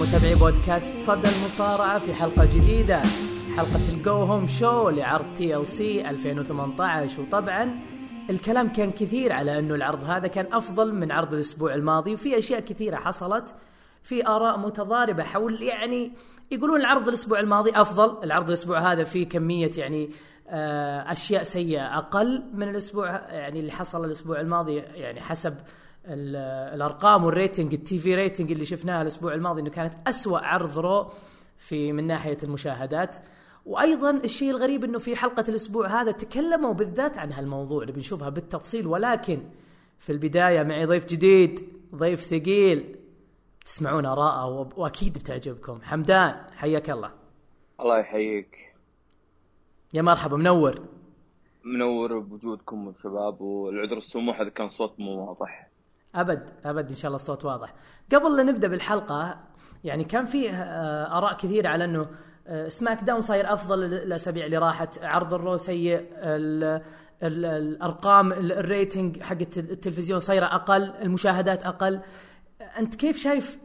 متابعي بودكاست صدى المصارعة في حلقة جديدة. حلقة الجو هوم شو لعرض TLC 2018 وطبعا الكلام كان كثير على أنه العرض هذا كان أفضل من عرض الأسبوع الماضي وفي أشياء كثيرة حصلت. في آراء متضاربة حول يعني يقولون العرض الأسبوع الماضي أفضل. العرض الأسبوع هذا فيه كمية يعني آه، أشياء سيئة. أقل من الأسبوع يعني اللي حصل الأسبوع الماضي يعني حسب الأرقام وال rating التي في rating اللي شفناها الأسبوع الماضي إنه كانت أسوأ عرض Raw في من ناحية المشاهدات. وأيضا الشيء الغريب إنه في حلقة الأسبوع هذا تكلموا بالذات عن هالموضوع اللي بنشوفها بالتفصيل. ولكن في البداية معي ضيف جديد ضيف ثقيل. تسمعون آراءه وأكيد بتعجبكم. حمدان حياك الله. الله يحييك. يا مرحبا منور. منور بوجودكم شباب والعذر السموح هذا كان صوت مو واضح. أبد أبد إن شاء الله الصوت واضح. قبل لا نبدأ بالحلقة يعني كان في آه، آراء كثيرة على أنه آه، SmackDown صاير أفضل الاسابيع اللي راحت. عرض ال Raw سيء ال- ال- الأرقام ال- ال rating حق الت- التلفزيون صايرة أقل المشاهدات أقل. أنت كيف شايف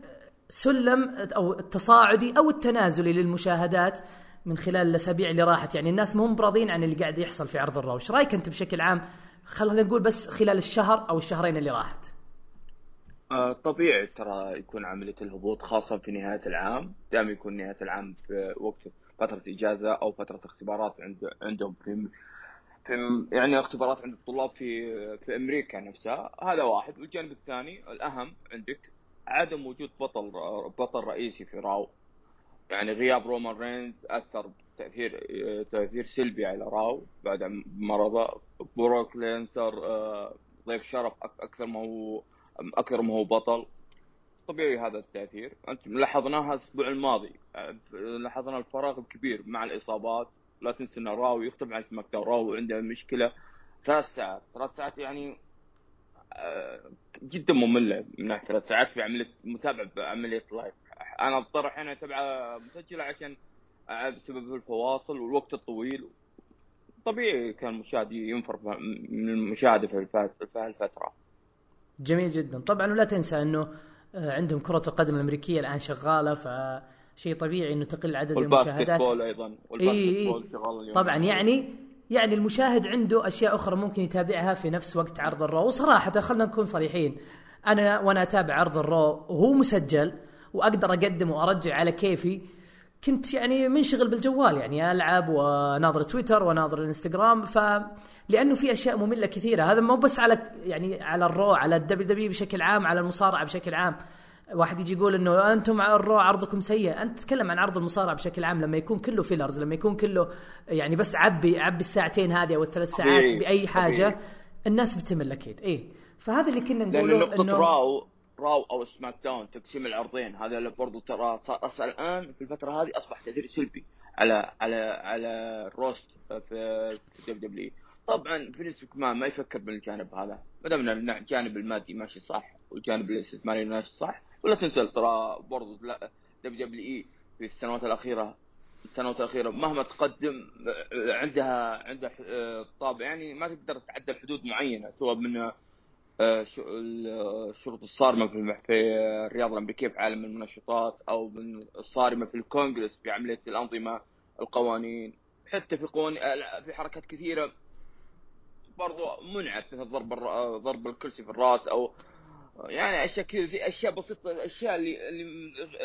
سلم أو التصاعدي أو التنازلي للمشاهدات من خلال الأسابيع اللي راحت؟ يعني الناس مو براضين عن اللي قاعد يحصل في عرض الرو. إيش رأيك أنت بشكل عام؟ خلينا نقول بس خلال الشهر أو الشهرين اللي راحت. طبيعي ترى يكون عملية الهبوط خاصة في نهاية العام. دائما يكون نهاية العام في وقت فترة إجازة أو فترة اختبارات عند عندهم. في في يعني اختبارات عند الطلاب في في أمريكا نفسها. هذا واحد. والجانب الثاني الأهم عندك عدم وجود بطل بطل رئيسي في Raw. يعني غياب رومان رينز أثر تأثير تأثير سلبي على Raw. بعد مرضه بروك ليسنر آه، ضيف شرف أكثر ما هو أكثر ما هو بطل. طبيعي هذا التأثير. أنت لاحظناها الأسبوع الماضي. لاحظنا الفراغ الكبير مع الإصابات. لا تنسى إن Raw يختلف عن SmackDown Raw عنده مشكلة. ثلاث ساعات. ثلاث ساعات يعني آه، جدا مملة. من ناحية ثلاث ساعات في عملية متابعة بعملية live. أنا اضطر أحيانا اتابعها مسجلة عشان بسبب الفواصل والوقت الطويل. طبيعي كان المشاهد ينفر من المشاهده في هالفتره جميل جدا. طبعا ولا تنسى أنه آه، عندهم كرة القدم الأمريكية الآن شغالة فشيء طبيعي أنه تقل عدد المشاهدات. أيضا. إي والباسكت إي ball شغال اليوم. طبعا يعني يعني المشاهد عنده أشياء أخرى ممكن يتابعها في نفس وقت عرض ال Raw. وصراحة خلينا نكون صريحين أنا وأنا أتابع عرض ال Raw وهو مسجل وأقدر أقدم وأرجع على كيفي. كنت يعني منشغل بالجوال يعني ألعب وناظر تويتر وناظر الإنستغرام ف لأنه في أشياء مملة كثيرة. هذا مو بس على يعني على الرو على الدبليو دبليو بشكل عام على المصارعة بشكل عام. واحد يجي يقول إنه أنتم على ال Raw عرضكم سيء. أنت تتكلم عن عرض المصارعة بشكل عام لما يكون كله fillers لما يكون كله يعني بس عبي عبي الساعتين هذه أو الثلاث ساعات بأي حاجة. الناس بتمل أكيد. إيه. فهذا اللي كنا نقوله نقطة إنه راو راو أو SmackDown تقسيم العرضين. هذا اللي برضو ترى صار الآن في الفترة هذه أصبح تاثير سلبي على على على ال roster في WW طبعا فينس مكمان ما يفكر بالجانب هذا. ما دام الجانب المادي ماشي صح والجانب الاستثماري ماشي صح ولا تنسى ترى برضو WWE في السنوات الاخيره السنوات الأخيرة مهما تقدم عندها عندها طابع يعني ما تقدر تعدل حدود معينة سواء من الشروط الصارمه في الم- في الرياضه الأمريكية في عالم المنشطات أو من الصارمة في الكونغرس في عملية الأنظمة القوانين. حتى في قوانين في حركات كثيرة برضو منعت مثل ضرب ضرب الكرسي في الرأس أو يعني أشياء كذا زي أشياء بسيطة الاشياء اللي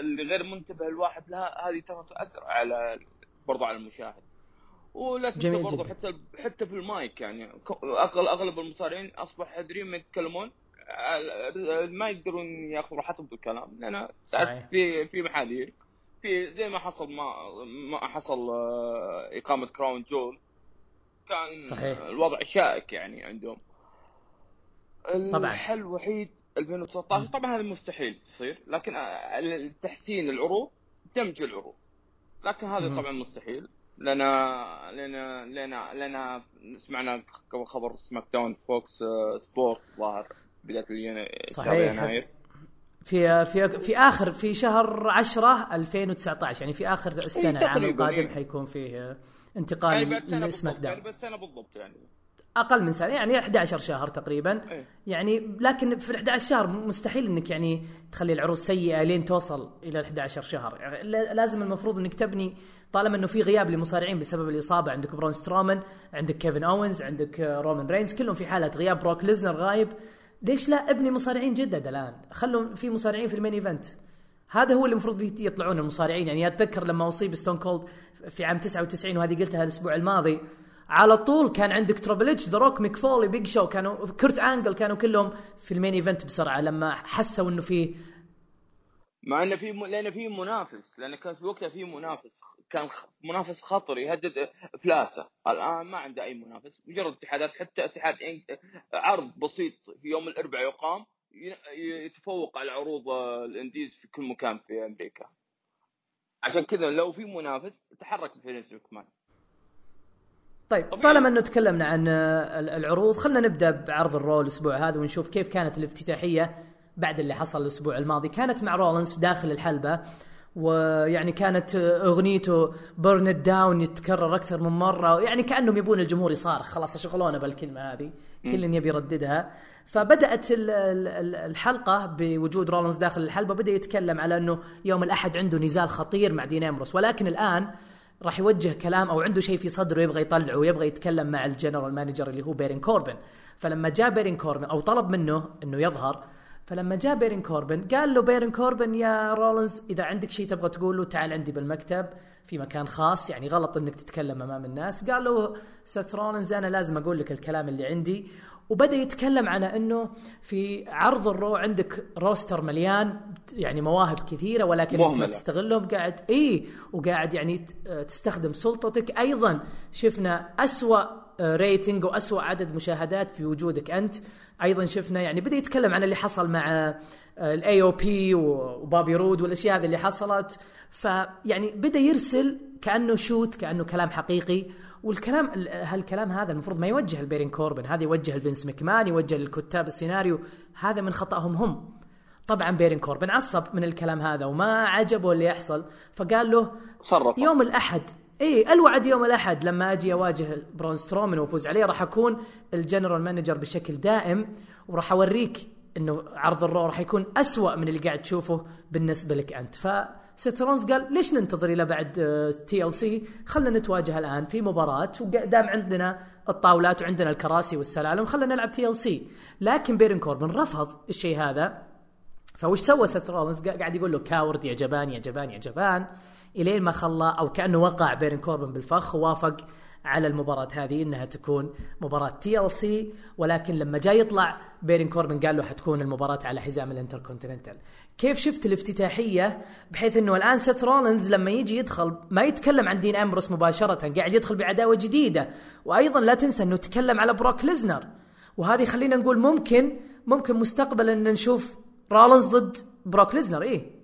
اللي, غير منتبه الواحد لها هذه ترى تاثر على برضو على المشاهد. ولا تنسى جدا. حتى حتى في المايك يعني. اغلب أغلب المصارعين أصبح يدرون ما يتكلمون. ما يقدرون ياخذوا راحتهم بالكلام لأن صحيح. في في محاذير في زي ما حصل ما ما حصل آه، إقامة كراون جول. كان صحيح. الوضع شائك يعني عندهم. طبعاً. الحل الوحيد 2019 طبعا هذا مستحيل تصير. لكن آه، تحسين العروض دمج العروض. لكن هذا. طبعا مستحيل. لنا لنا لنا لنا سمعنا خبر سماك داون فوكس آه، سبورت ظاهر بداية الين- شهر صحيح. يناير في في في آخر في شهر 10 2019 يعني في آخر السنة العام القادم إيه. حيكون فيه يعني انتقال سنة لسماك يعني داون بعد سنة بالضبط يعني أقل من سنة يعني 11 شهر تقريبا. إيه. يعني لكن في ال 11 شهر مستحيل إنك يعني تخلي العروض سيئة لين توصل إلى ال 11 شهر. يعني لا- لازم المفروض إنك تبني طالما إنه في غياب لمصارعين بسبب الإصابة عندك برون سترومان عندك كيفن أوينز عندك رومان رينز كلهم في حالة غياب. بروك ليزنر غايب. ليش لا أبني مصارعين جدد الآن؟ خلوا في مصارعين في ال main event. هذا هو اللي المفروض يطلعون المصارعين. يعني أتذكر لما أصيب ستون كولد في عام 99 وهذه قلتها الأسبوع الماضي على طول كان عندك تربل اتش ذا روك ميك فولي بيج شو كانوا كرت انجل كانوا كلهم في ال main event بسرعة لما حسوا إنه في مع إنه في م... في منافس لأن كان في وقتها في منافس كان. منافس خطر يهدد افلاسه الآن ما عنده أي منافس مجرد اتحادات حتى اتحاد. عرض بسيط في يوم الأربعاء يقام يتفوق على عروض ال indies في كل مكان في أمريكا عشان كذا لو في منافس تحرك فينس مكمان طيب طبيعي. طالما إنه تكلمنا عن ال- العروض خلينا نبدأ بعرض الرو الأسبوع هذا ونشوف كيف كانت الافتتاحية بعد اللي حصل الأسبوع الماضي. كانت مع رولنز داخل الحلبة ويعني كانت أغنيته burn it down يتكرر أكثر من مرة يعني كأنهم يبون الجمهور يصارخ خلاص شغلونا بالكلمة هذه كل يبي يرددها. فبدأت ال- ال- ال- الحلقة بوجود رولنز داخل الحلبة بدأ يتكلم على إنه يوم الأحد عنده نزال خطير مع دين امبروس ولكن الآن راح يوجه كلام أو عنده شيء في صدره يبغى يطلعه ويبغى يتكلم مع ال general manager اللي هو بيرين كوربن. فلما جاء بيرين كوربن أو طلب منه إنه يظهر فلما جاء بيرين كوربن قال له بيرين كوربن يا رولنز إذا عندك شيء تبغى تقوله تعال عندي بالمكتب في مكان خاص يعني غلط إنك تتكلم أمام الناس. قال له سيث رولنز أنا لازم أقول لك الكلام اللي عندي وبدأ يتكلم على إنه في عرض الرو عندك roster مليان يعني مواهب كثيرة ولكن أنت ما مهملة. تستغلهم قاعد إي وقاعد يعني تستخدم سلطتك. أيضا شفنا آه، rating وأسوأ عدد مشاهدات في وجودك أنت. أيضا شفنا يعني بدأ يتكلم عن اللي حصل مع الاي أو بي وبابي رود والأشياء هذه اللي حصلت. فيعني بدأ يرسل كأنه shoot كأنه كلام حقيقي. والكلام ال- هالكلام هذا المفروض ما يوجه لبيرين كوربن هذا يوجه لفينس مكمان يوجه للكتاب السيناريو هذا من خطأهم هم. طبعا بيرين كوربن عصب من الكلام هذا وما عجبه اللي يحصل فقال له صرف يوم الأحد اي الوعد يوم الأحد لما أجي أواجه برون سترومن وأفوز عليه راح أكون ال general manager بشكل دائم وراح أوريك إنه عرض الرو راح يكون أسوأ من اللي قاعد تشوفه بالنسبة لك أنت. فسيث رولنز قال ليش ننتظر إلى بعد TLC خلينا نتواجه الآن في مباراة ودام عندنا الطاولات وعندنا الكراسي والسلالم خلينا نلعب TLC لكن بيرن كوربن رفض الشيء هذا. فوش سوى سيث رولنز قا- قاعد يقول له coward يا جبان يا جبان يا جبان. إلين ما خلى أو كأنه وقع بيرن كوربن بالفخ ووافق على المباراة هذه إنها تكون مباراة TLC ولكن لما جاي يطلع بيرن كوربن قال له حتكون المباراة على حزام الانتركونتيننتال. كيف شفت الافتتاحية؟ بحيث إنه الآن سيث رولنز لما يجي يدخل ما يتكلم عن دين أمبروس مباشرة قاعد يدخل بعداوة جديدة. وأيضا لا تنسى إنه تكلم على بروك ليزنر. وهذه خلينا نقول ممكن ممكن مستقبلا إن نشوف رولنز ضد بروك ليزنر. إيه.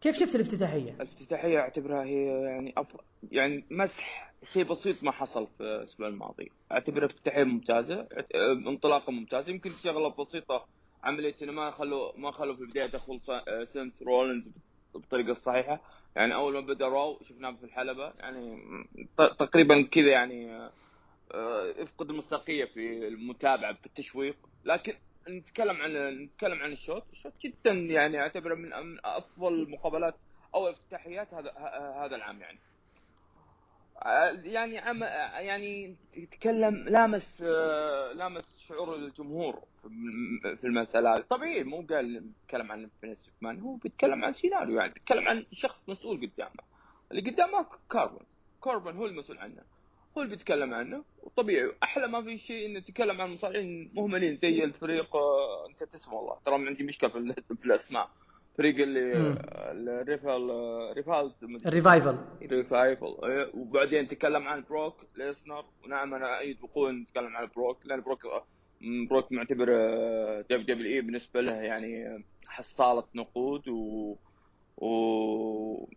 كيف شفت الافتتاحية؟ الافتتاحية أعتبرها هي يعني أف... يعني مسح شيء بسيط ما حصل في الأسبوع الماضي. اعتبرها افتتاحية ممتازة. اعت- آه، انطلاقة ممتازة. يمكن شغلة بسيطة. عملية انه ما خلوا ما خلوا في البداية دخول آه، سنت رولينز بالطريقة الصحيحة يعني أول ما بدأ راو شفناه في الحلبة. يعني تقريبا كذا يعني يفقد المصداقية في المتابعة في التشويق. لكن نتكلم عن نتكلم عن الشوط الشوط جدا يعني أعتبره من أفضل المقابلات أو افتتاحيات هذا هذا العام يعني. آه، يعني عم يعني يتكلم لامس آه، لامس شعور الجمهور في- المسألة هذه. طبيعي مو قال بيتكلم عن فينس مكمان هو بيتكلم عن سيناريو يعني بيتكلم عن شخص مسؤول قدامه. اللي قدامه كوربن كوربن هو المسؤول عنه. هو اللي بيتكلم عنه. وطبيعي أحلى ما في شيء إنه تتكلم عن مصارعين مهملين زي الفريق آه، نسيت اسمه والله ترى عندي مشكلة في الأسماء. فريق اللي. الريفال ريفال الريفايفل ريفايفل وبعدين تكلم عن بروك ليسنر ونعم أنا ايد بقوة نتكلم عن بروك لأن بروك بروك معتبر دبليو دبليو إي بالنسبة له يعني حصالة نقود و و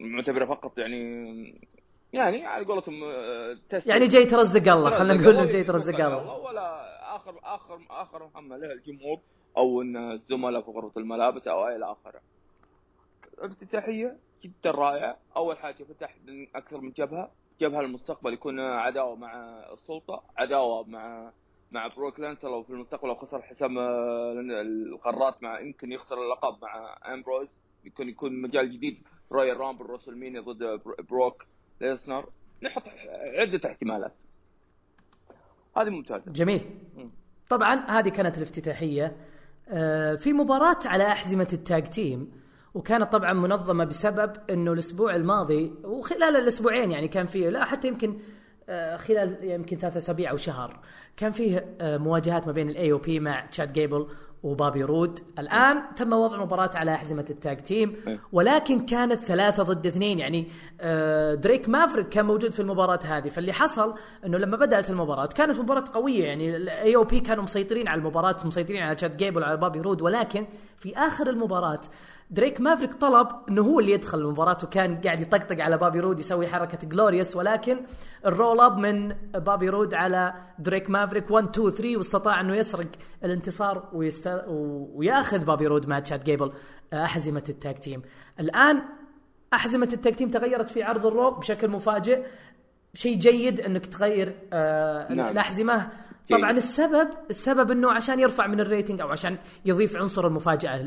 معتبرة فقط يعني يعني على قولتهم آه، يعني جاي ترزق الله خلينا نقول جاي ترزق الله. ولا آخر آخر آخر مهمه له الجمهور. أو إن الزملاء في غرفة الملابس أو إلى اخره. افتتاحية جدا رائعة، أول حاجة فتح من أكثر من جبهة. جبهة المستقبل يكون عداوة مع السلطة عداوة مع مع بروك ليسنر لو في المستقبل لو خسر حزام آه، القارات مع يمكن يخسر اللقب مع أمبروز. يكون يكون مجال جديد. رويال رامبل ريسلمينيا ضد بروك ليسنر. نحط عدة احتمالات. هذه ممتازة. جميل. طبعا هذه كانت الافتتاحية. في مباراة على أحزمة ال tag team وكانت طبعا منظمة بسبب إنه الأسبوع الماضي وخلال الأسبوعين يعني كان في لا حتى يمكن آه، خلال يمكن ثلاثة أسابيع أو شهر. كان فيه آه، مواجهات ما بين الاي أو بي مع تشاد جيبل وبابي رود. الآن تم وضع مباراة على أحزمة ال tag team ولكن كانت ثلاثة ضد اثنين. يعني آه، دريك مافريك كان موجود في المباراة هذه. فاللي حصل إنه لما بدأت المباراة كانت مباراة قوية. يعني ال AOP كانوا مسيطرين على المباراة مسيطرين على تشاد جيبل وعلى بابي رود. ولكن في آخر المباراة دريك مافريك طلب إنه هو اللي يدخل المباراة وكان قاعد يطقطق على بابي رود يسوي حركة glorious ولكن ال roll up من بابي رود على دريك مافريك. 1 2 3 واستطاع إنه يسرق الانتصار ويست... ويأخذ بابي رود مع تشاد جيبل أحزمة ال tag team. الآن أحزمة ال tag team تغيرت في عرض ال Raw بشكل مفاجئ. شيء جيد إنك تغير آه نعم. الأحزمة طبعا السبب السبب إنه عشان يرفع من ال rating أو عشان يضيف عنصر المفاجأة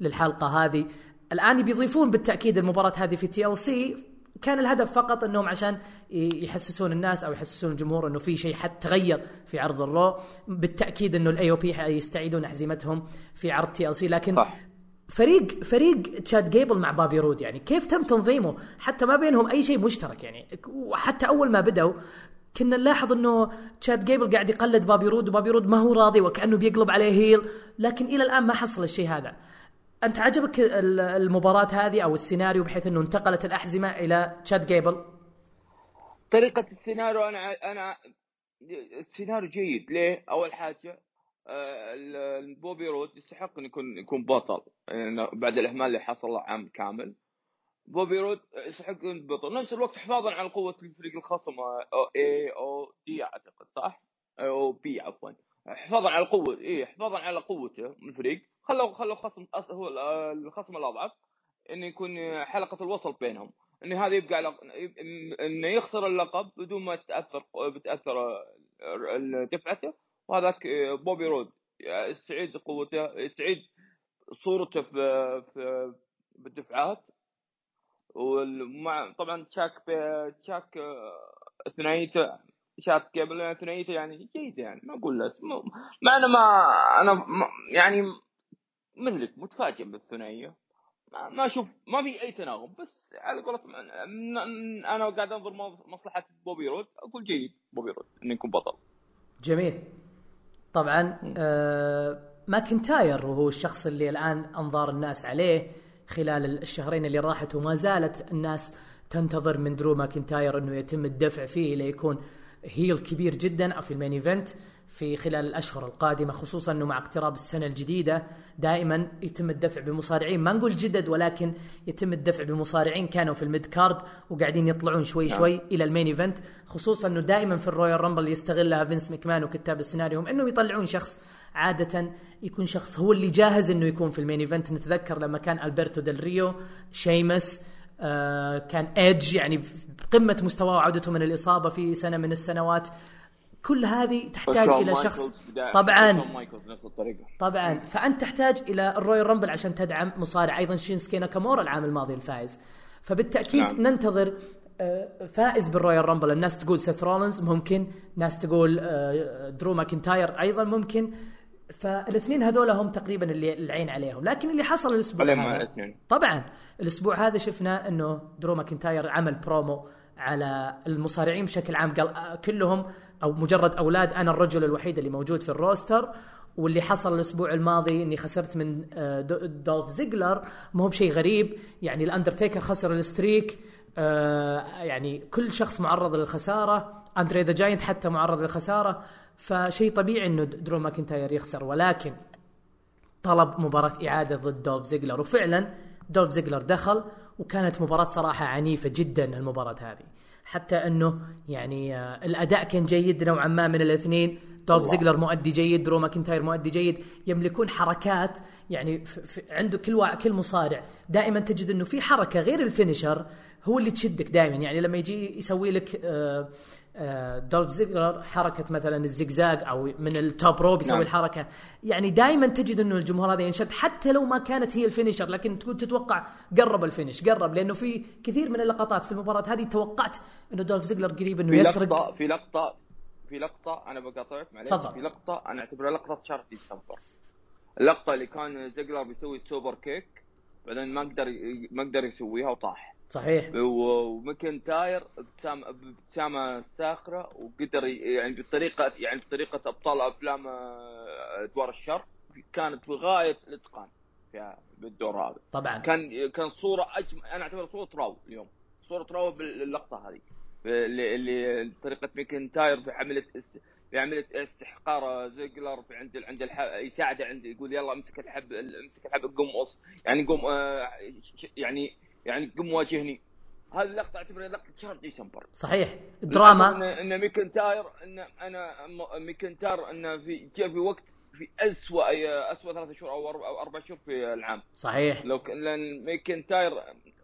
للحلقة هذه. الآن بيضيفون بالتأكيد المباراة هذه في TLC كان الهدف فقط إنهم عشان يحسسون الناس أو يحسسون الجمهور إنه في شيء حد تغير في عرض ال Raw. بالتأكيد إنه ال AOP حيستعيدون هزيمتهم في عرض TLC لكن صح. فريق فريق تشاد جيبل مع بابي رود يعني كيف تم تنظيمه؟ حتى ما بينهم أي شيء مشترك يعني. وحتى أول ما بدأوا كنا نلاحظ إنه تشاد جيبل قاعد يقلد بابي رود وبابي رود ما هو راضي وكأنه بيقلب عليه heel لكن إلى الآن ما حصل الشيء هذا. أنت عجبك المباراة هذه أو السيناريو بحيث إنه انتقلت الأحزمة إلى تشاد جيبل طريقة السيناريو أنا أنا السيناريو جيد. ليه؟ أول حاجة آه، بوبي رود يستحق انه يكون يكون بطل. يعني بعد الأهمال اللي حصل عام كامل. بوبي رود يستحق البطل. نفس الوقت حفاظا على قوة الفريق الخصم أو AOD أعتقد صح؟ OP عفوا. حفاظا على القوه اي حفاظا على قوته من الفريق. خلوا خلوا خصم هو الخصم الأضعف انه يكون حلقة الوصل بينهم. انه هذا يبقى على انه يخسر اللقب بدون ما تأثر بتأثر دفعته. وهذاك بوبي رود يستعيد قوته يستعيد صورته في في بالدفعات. ومع طبعا تشاك تشاك ثنائيته شاك قبل ثنائيته يعني جيدة يعني ما أقول لك مع أنا ما أنا ما يعني مثلك متفاجئ بالثنائية. ما أشوف ما في أي تناغم بس على قولة أنا قاعد أنظر مصلحة بوبي رود أقول جيد بوبي رود إنه يكون بطل. جميل. طبعا آه ماكنتاير وهو الشخص اللي الآن أنظار الناس عليه خلال الشهرين اللي راحت وما زالت الناس تنتظر من درو ماكنتاير إنه يتم الدفع فيه ليكون heel كبير جدا في ال main event في خلال الأشهر القادمة خصوصا إنه مع اقتراب السنة الجديدة دائما يتم الدفع بمصارعين ما نقول جدد ولكن يتم الدفع بمصارعين كانوا في ال mid card وقاعدين يطلعون شوي نعم. شوي إلى ال main event خصوصا إنه دائما في ال Royal Rumble يستغلها فينس مكمان وكتاب السيناريو إنهم يطلعون شخص عادة يكون شخص هو اللي جاهز إنه يكون في ال main event. نتذكر لما كان ألبرتو ديل ريو شيمس آه كان إيدج يعني بقمة مستواه وعودته من الإصابة في سنة من السنوات. كل هذه تحتاج إلى شخص طبعا. طبعا. فأنت تحتاج إلى ال Royal Rumble عشان تدعم مصارع. أيضا شينسكي ناكامورا العام الماضي الفائز. فبالتأكيد نعم. ننتظر آه، فائز بال Royal Rumble. الناس تقول سيث رولنز ممكن. ناس تقول آه، درو ماكنتاير أيضا ممكن. فالاثنين هذول هم تقريبا اللي العين عليهم. لكن اللي حصل الأسبوع هذا طبعا الأسبوع هذا شفنا إنه درو ماكنتاير عمل برومو على المصارعين بشكل عام. قال كلهم أو مجرد أولاد أنا الرجل الوحيد اللي موجود في ال roster. واللي حصل الأسبوع الماضي إني خسرت من آه، دولف زيجلر. ما هو بشيء غريب يعني الأندرتيكر خسر ال streak. آه، يعني كل شخص معرض للخسارة. أندري ذا جاينت حتى معرض للخسارة. فشيء طبيعي إنه درو ماكنتاير يخسر ولكن طلب مباراة إعادة ضد دولف زيجلر. وفعلا دولف زيجلر دخل وكانت مباراة صراحة عنيفة جدا المباراة هذه. حتى إنه يعني آه، الأداء كان جيد نوعا ما من الاثنين. دولف زيجلر مؤدي جيد درو ماكنتاير مؤدي جيد. يملكون حركات يعني عنده كل وا... كل مصارع. دائما تجد إنه في حركة غير ال finisher هو اللي تشدك دائما. يعني لما يجي يسوي لك آه، دولف زيجلر حركة مثلا الزجزاج أو من ال top rope يسوي نعم. الحركة. يعني دائما تجد إنه الجمهور هذا ينشد حتى لو ما كانت هي ال finisher لكن تقول تتوقع قرب ال finish قرب لأنه في كثير من اللقطات في المباراة هذه توقعت إنه دولف زيجلر قريب إنه في يسرق. لقطة في لقطة في لقطة أنا بقاطعك معلش تفضل. في لقطة أنا أعتبرها لقطة شهر ديسمبر اللقطة اللي كان زيجلر بيسوي super kick بعدين ما قدر ما قدر يسويها وطاح. صحيح. وماكنتاير ابتسامه ابتسامه ساخره وقدر يعني بطريقه يعني بطريقة أبطال أفلام آه، أدوار الشر كانت في غايه الإتقان في بالدور هذا. طبعا. كان كان صورة اجمل أنا اعتبر صورة Raw اليوم. صورة Raw باللقطة هذه. اللي اللي طريقة ماكنتاير في است- في عمليه استحقار زيجلر في عند عند. يساعده عند يقول يلا امسك الحبل امسك الحبل قم قص يعني قم آه، يعني يعني قم واجهني. هذه اللقطة أعتبرها لقطة شهر ديسمبر. صحيح. ان دراما ان ميكنتاير إن أنا ميكنتاير انه في جاء في وقت في اسوء اسوء ثلاث شهور أو أربع شهور في العام. صحيح. لو كان لأن ميكنتاير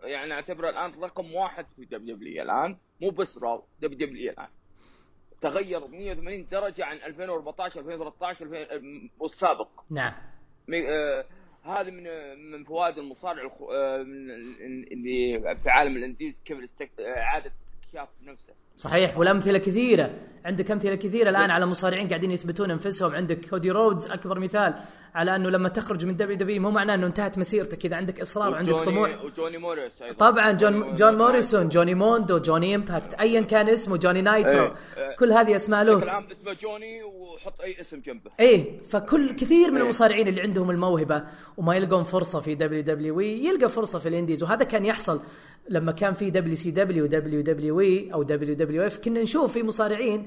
يعني أعتبره الآن رقم واحد في WW الآن مو بس راو دبليو دبليو الآن. تغير 180 درجة عن 2014 2013 2000 والسابق نعم. مي- آه هذه من من فوائد المصارع آه اللي في عالم ال indies كيف آه، إعادة استكشاف نفسه. صحيح والأمثلة كثيرة. عندك أمثلة كثيرة الآن على مصارعين قاعدين يثبتون أنفسهم. عندك كودي رودز أكبر مثال. على أنه لما تخرج من WWE مو معناه أنه انتهت مسيرتك. إذا عندك إصرار وعندك طموح. وجوني موريس أيضا. طبعا جون جون موريسون جوني موندو جوني إمباكت ايا كان اسمه جوني نايترو. إيه، إيه. كل هذه أسماء له. بشكل عام اسمه جوني وحط أي اسم جنبه. إيه فكل كثير من إيه. المصارعين اللي عندهم الموهبة وما يلقون فرصة في WWE يلقى فرصة في ال indies. وهذا كان يحصل لما كان في دبليو سي دبليو دبليو دبليو أو دبليو دبليو إف. كنا نشوف في مصارعين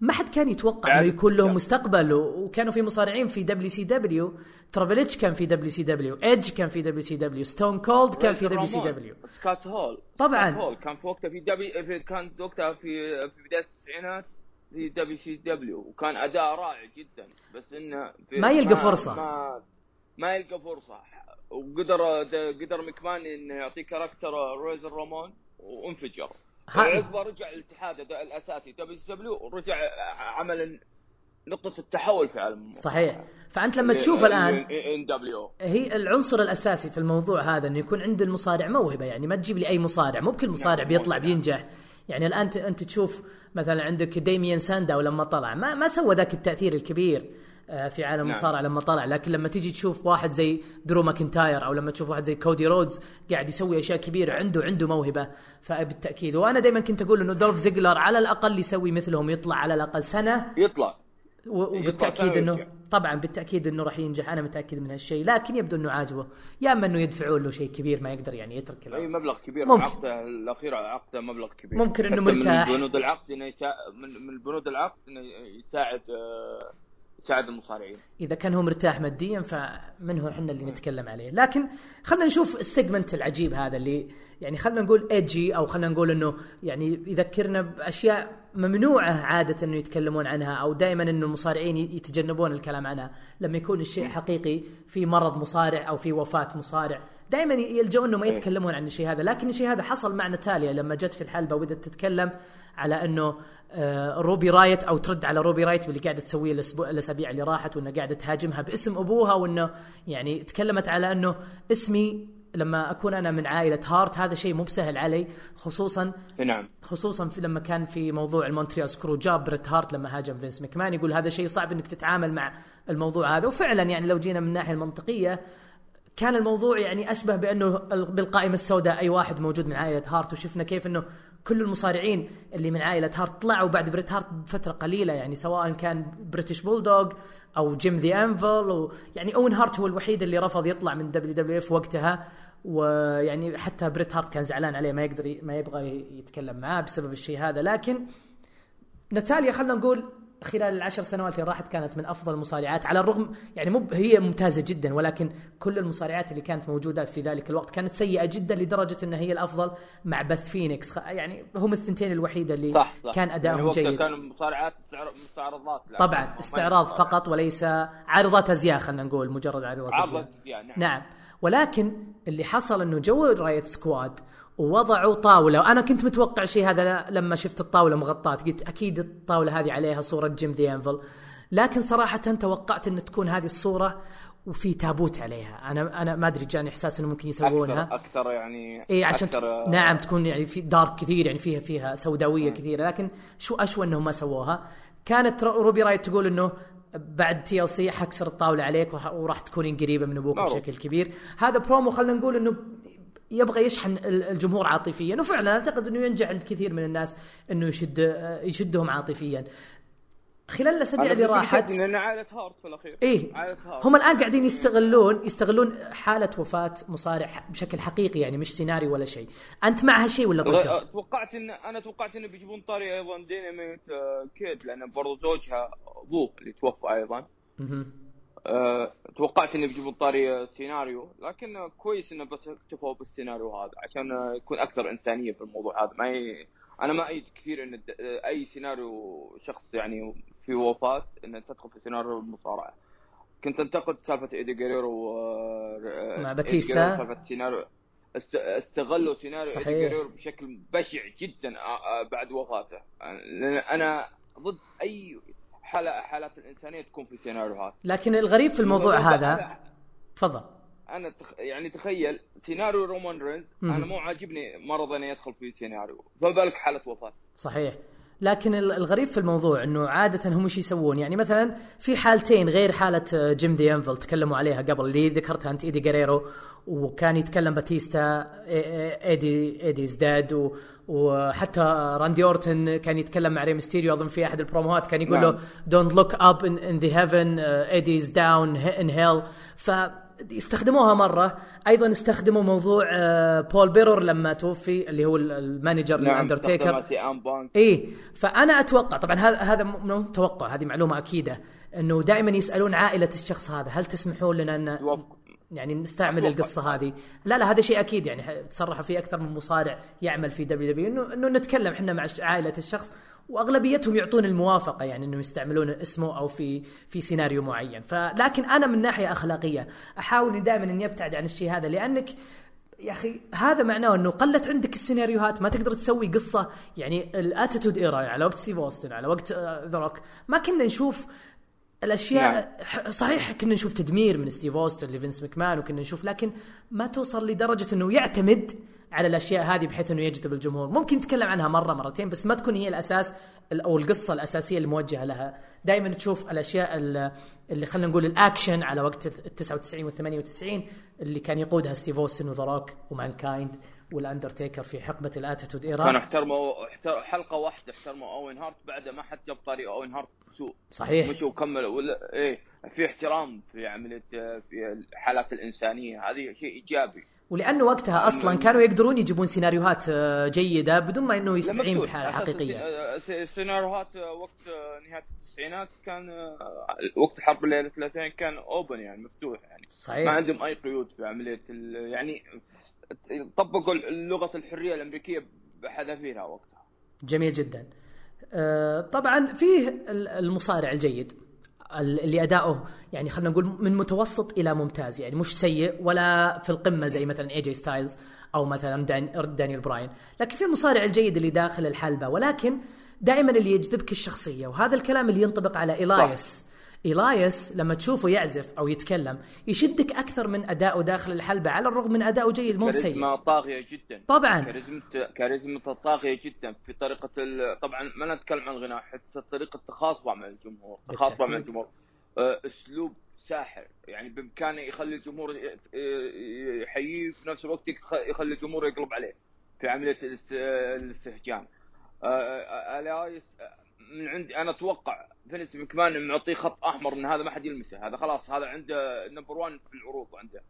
ما حد كان يتوقع إنه بعد- يكون لهم بعد. مستقبل وكانوا في مصارعين في دبليو سي دبليو ترابل اتش كان في دبليو سي دبليو ايدج كان في دبليو سي دبليو ستون كولد كان في دبليو سي دبليو سكوت هول طبعاً. سكوت هول كان في وقتها في دبليو كان وقتها في في بداية التسعينات في WCW وكان أداء رائع جدا بس إنه ما يلقى فرصة. ما ما يلقى فرصة وقدر قدر مكمان إنه يعطيه character ريزر رامون وانفجر عقبه رجع الاتحاد الأساسي. WWE ورجع عمل نقطة التحول في عالم صحيح. فأنت لما تشوف الآن ان دبليو هي العنصر الأساسي في الموضوع هذا إنه يكون عند المصارع موهبة يعني ما تجيب لي أي مصارع. مو بكل مصارع نعم، بيطلع موهبة. بينجح. يعني الآن انت أنت تشوف مثلا عندك ديميان سانداو لما طلع ما ما سوى ذاك التأثير الكبير. في عالم نعم. المصارعه لما طلع لكن لما تيجي تشوف واحد زي درو ماكنتاير أو لما تشوف واحد زي كودي رودز قاعد يسوي أشياء كبيرة عنده عنده موهبة فبالتأكيد وأنا دائما كنت أقول إنه دولف زيجلر على الأقل يسوي مثلهم يطلع على الأقل سنة يطلع وبالتأكيد إنه. طبعا بالتأكيد إنه راح ينجح أنا متأكد من هالشيء لكن يبدو إنه عاجبه يا إما إنه يدفعون له شيء كبير ما يقدر يعني يترك أي. مبلغ كبير ممكن. عقده الأخير عقده مبلغ كبير ممكن حتى مرتاح. من بنود العقد إنه يسا... من بنود العقد إنه يساعد آه، يساعد المصارعين. إذا كان هو مرتاح ماديا فمنه إحنا اللي نتكلم عليه. لكن خلينا نشوف السيجمنت العجيب هذا اللي يعني خلينا نقول ايجي أو خلينا نقول إنه يعني يذكرنا بأشياء ممنوعة عادة إنه يتكلمون عنها أو دائما إنه المصارعين يتجنبون الكلام عنها. لما يكون الشيء حقيقي في مرض مصارع أو في وفاة مصارع دائما يلجؤون انه ما يتكلمون عن الشيء هذا. لكن الشيء هذا حصل مع ناتاليا لما جت في الحلبة وبدت تتكلم. على أنه آه، روبي رايوت أو ترد على روبي رايوت باللي قاعدة تسويه الأسبوع الأسابيع اللي راحت وإنه قاعدة تهاجمها باسم أبوها وإنه يعني تكلمت على أنه اسمي لما أكون أنا من عائلة هارت هذا شيء مو بسهل علي خصوصا نعم. خصوصا في لما كان في موضوع المونتريال screwjob بريت هارت لما هاجم فينس مكمان يقول هذا شيء صعب إنك تتعامل مع الموضوع هذا. وفعلا يعني لو جينا من الناحيه المنطقية كان الموضوع يعني أشبه بأنه ال- بالقائمة السوداء أي واحد موجود من عائلة هارت وشفنا كيف إنه كل المصارعين اللي من عائلة هارت طلعوا بعد بريت هارت بفترة قليلة يعني سواء كان بريتش بولدوغ أو جيم ذا انفل يعني أوين هارت هو الوحيد اللي رفض يطلع من WWF وقتها ويعني حتى بريت هارت كان زعلان عليه ما يقدر ما يبغى يتكلم معاه بسبب الشيء هذا. لكن ناتاليا خلينا نقول خلال العشر سنوات اللي راحت كانت من أفضل المصارعات على الرغم يعني مو هي ممتازة جدا ولكن كل المصارعات اللي كانت موجودة في ذلك الوقت كانت سيئة جدا لدرجة انها هي الأفضل مع بث فينيكس. يعني هم الثنتين الوحيدة اللي صح صح. كان ادائهم يعني جيد. كانوا مصارعات مستعرضات طبعا استعراض فقط وليس عارضات أزياء خلينا نقول مجرد عارضات أزياء. نعم. نعم. ولكن اللي حصل إنه جو Riott Squad ووضعوا طاولة. وأنا كنت متوقع شيء هذا لما شفت الطاولة مغطاة. قلت أكيد الطاولة هذه عليها صورة جيم ذا أنفل. لكن صراحة توقعت إن تكون هذه الصورة وفي تابوت عليها. أنا أنا ما أدري جاني إحساس إنه ممكن يسوونها. أكثر, أكثر يعني اي عشان أكثر نعم تكون يعني في dark كثير يعني فيها فيها سوداوية كثيرة. لكن شو أشوى إنهم ما سووها. كانت روبي رايوت تقول إنه بعد TLC حكسر الطاولة عليك وراح تكونين قريبة من أبوك بشكل كبير. هذا برومو خلينا نقول إنه يبغى يشحن الجمهور عاطفيا. وفعلا أعتقد إنه ينجح عند كثير من الناس إنه يشد يشدهم عاطفيا. خلال الأسابيع اللي راحت لأن عائلة هارت في الأخير. إيه. هم الآن قاعدين يستغلون يستغلون حالة وفاة مصارع بشكل حقيقي يعني مش سيناريو ولا شيء. أنت مع هالشيء ولا ضده؟ توقعت ان أنا توقعت إنه بيجيبون طاري أيضا ديناميت كيد لأن برضو زوجها أبوه اللي توفى أيضا. أه توقعت إنه بيجيبون طاري سيناريو لكن كويس إنه بس اكتفوا بالسيناريو هذا عشان يكون أكثر إنسانية في الموضوع هذا. ما ي... أنا ما أأيد كثير إن أي سيناريو شخص يعني في وفاة إن تدخل في سيناريو المصارعة. كنت أنتقد سالفة إيدي جيريرو مع باتيستا؟ سالفة سيناريو. استغلوا سيناريو صحيح. ايدي جيريرو بشكل بشع جدا بعد وفاته. لأن أنا ضد أي حالة حالات الإنسانية تكون في سيناريوهات لكن الغريب في الموضوع هذا تفضل. أنا تخ... يعني تخيل سيناريو رومان رينز أنا مو عاجبني مرض انه يدخل في سيناريو فما بالك حالة وفاة. صحيح. لكن الغريب في الموضوع إنه عادة هم إيش يسوون يعني مثلا في حالتين غير حالة جيم دي انفل تكلموا عليها قبل اللي ذكرتها أنت إيدي جيريرو وكان يتكلم باتيستا إيدي إيدي ازداد وحتى راندي أورتن كان يتكلم مع ريمستيريو أظن في أحد البروموهات كان يقول. له don't look up in the heaven Eddie is down in hell ف استخدموها مرة. أيضا استخدموا موضوع بول بيرر لما توفي اللي هو ال manager نعم للاندرتيكر اي فأنا أتوقع طبعا هذا هذا مو توقع هذه معلومة أكيدة إنه دائما يسألون عائلة الشخص هذا هل تسمحون لنا أن يعني نستعمل القصة هذه؟ لا لا هذا شيء أكيد يعني تصرحوا فيه أكثر من مصارع يعمل في WWE. انه إنه نتكلم إحنا مع عائلة الشخص وأغلبيتهم يعطون الموافقة يعني إنهم يستعملون اسمه أو في في سيناريو معين فلكن أنا من ناحية أخلاقية أحاول دائما إني أبتعد عن الشيء هذا لأنك يا أخي هذا معناه إنه قلت عندك السيناريوهات ما تقدر تسوي قصة يعني ال Attitude Era على وقت ستيف أوستن على وقت ذا روك ما كنا نشوف الأشياء نعم. صحيح كنا نشوف تدمير من ستيف أوستن لفينس مكمان وكنا نشوف لكن ما توصل لدرجة إنه يعتمد على الأشياء هذه بحيث إنه يجذب الجمهور. ممكن نتكلم عنها مرة مرتين بس ما تكون هي الأساس أو القصة الأساسية الموجهه لها. دائما تشوف الأشياء اللي خلينا نقول الأكشن على وقت ال 99 وال 98 اللي كان يقودها ستيف أوستن وذروك ومانكايند والأندرتيكر في حقبة ال Attitude Era. كانوا احترموا حلقة واحدة احترموا أوين هارت بعدها ما حد جاب طريق أوين هارت بسوء. صحيح. مشوا وكملوا ولا إيه في احترام في عملية في الحالات الإنسانية هذه شيء إيجابي. ولأنه وقتها أصلا كانوا يقدرون يجيبون سيناريوهات آه، جيدة بدون ما إنه يستعين بحاله حقيقيه آه، سيناريوهات آه، وقت نهاية التسعينات كان وقت حرب 30 كان open يعني مفتوح يعني. صحيح. ما عندهم أي قيود في عملية يعني طبقوا لغة الحرية الأمريكية بحذافيرها وقتها. جميل جدا. طبعا فيه المصارع الجيد. اللي أداؤه يعني خلينا نقول من متوسط إلى ممتاز يعني مش سيء ولا في القمة زي مثلا اي جي ستايلز أو مثلا دان دانيال براين لكن في المصارع الجيد اللي داخل الحلبة ولكن دائما اللي يجذبك الشخصية وهذا الكلام اللي ينطبق على إيلايس. إيلايس لما تشوفه يعزف أو يتكلم يشدك أكثر من أدائه داخل الحلبة على الرغم من أدائه جيد مو سيء كاريزما طاغية جدا طبعا كاريزما طاغية جدا في طريقة طبعا ما نتكلم عن الغناء حتى طريقة تخاطبه مع الجمهور تخاطبه مع الجمهور أه، أسلوب ساحر يعني بإمكانه يخلي الجمهور يحييه في نفس الوقت يخلي الجمهور يقلب عليه في عملية الاستهجان أه، أه، الايس من عندي أنا أتوقع فينس مكمان معطيه خط أحمر إن هذا ما حد يلمسه. هذا خلاص هذا عنده number 1 في العروض عنده.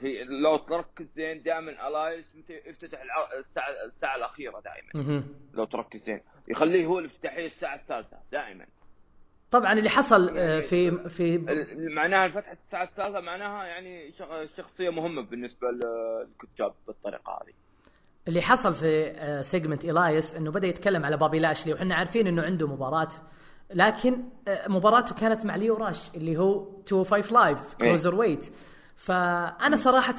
في لو تركز زين دائما ألايس يفتتح الساعة الساعة الأخيرة دائما. لو تركز زين. يخليه هو الافتتاحيه الساعة الثالثة دائما. طبعا اللي حصل آه، في في معناها فتحه الساعة الثالثة معناها يعني شخصية مهمة بالنسبة للكتاب بالطريقة هذه. اللي حصل في segment الايس إنه بدأ يتكلم على بوبي لاشلي وحنا عارفين إنه عنده مباراة. لكن آه، مباراته كانت مع ليو راش اللي هو 205 لايف cruiserweight فأنا صراحة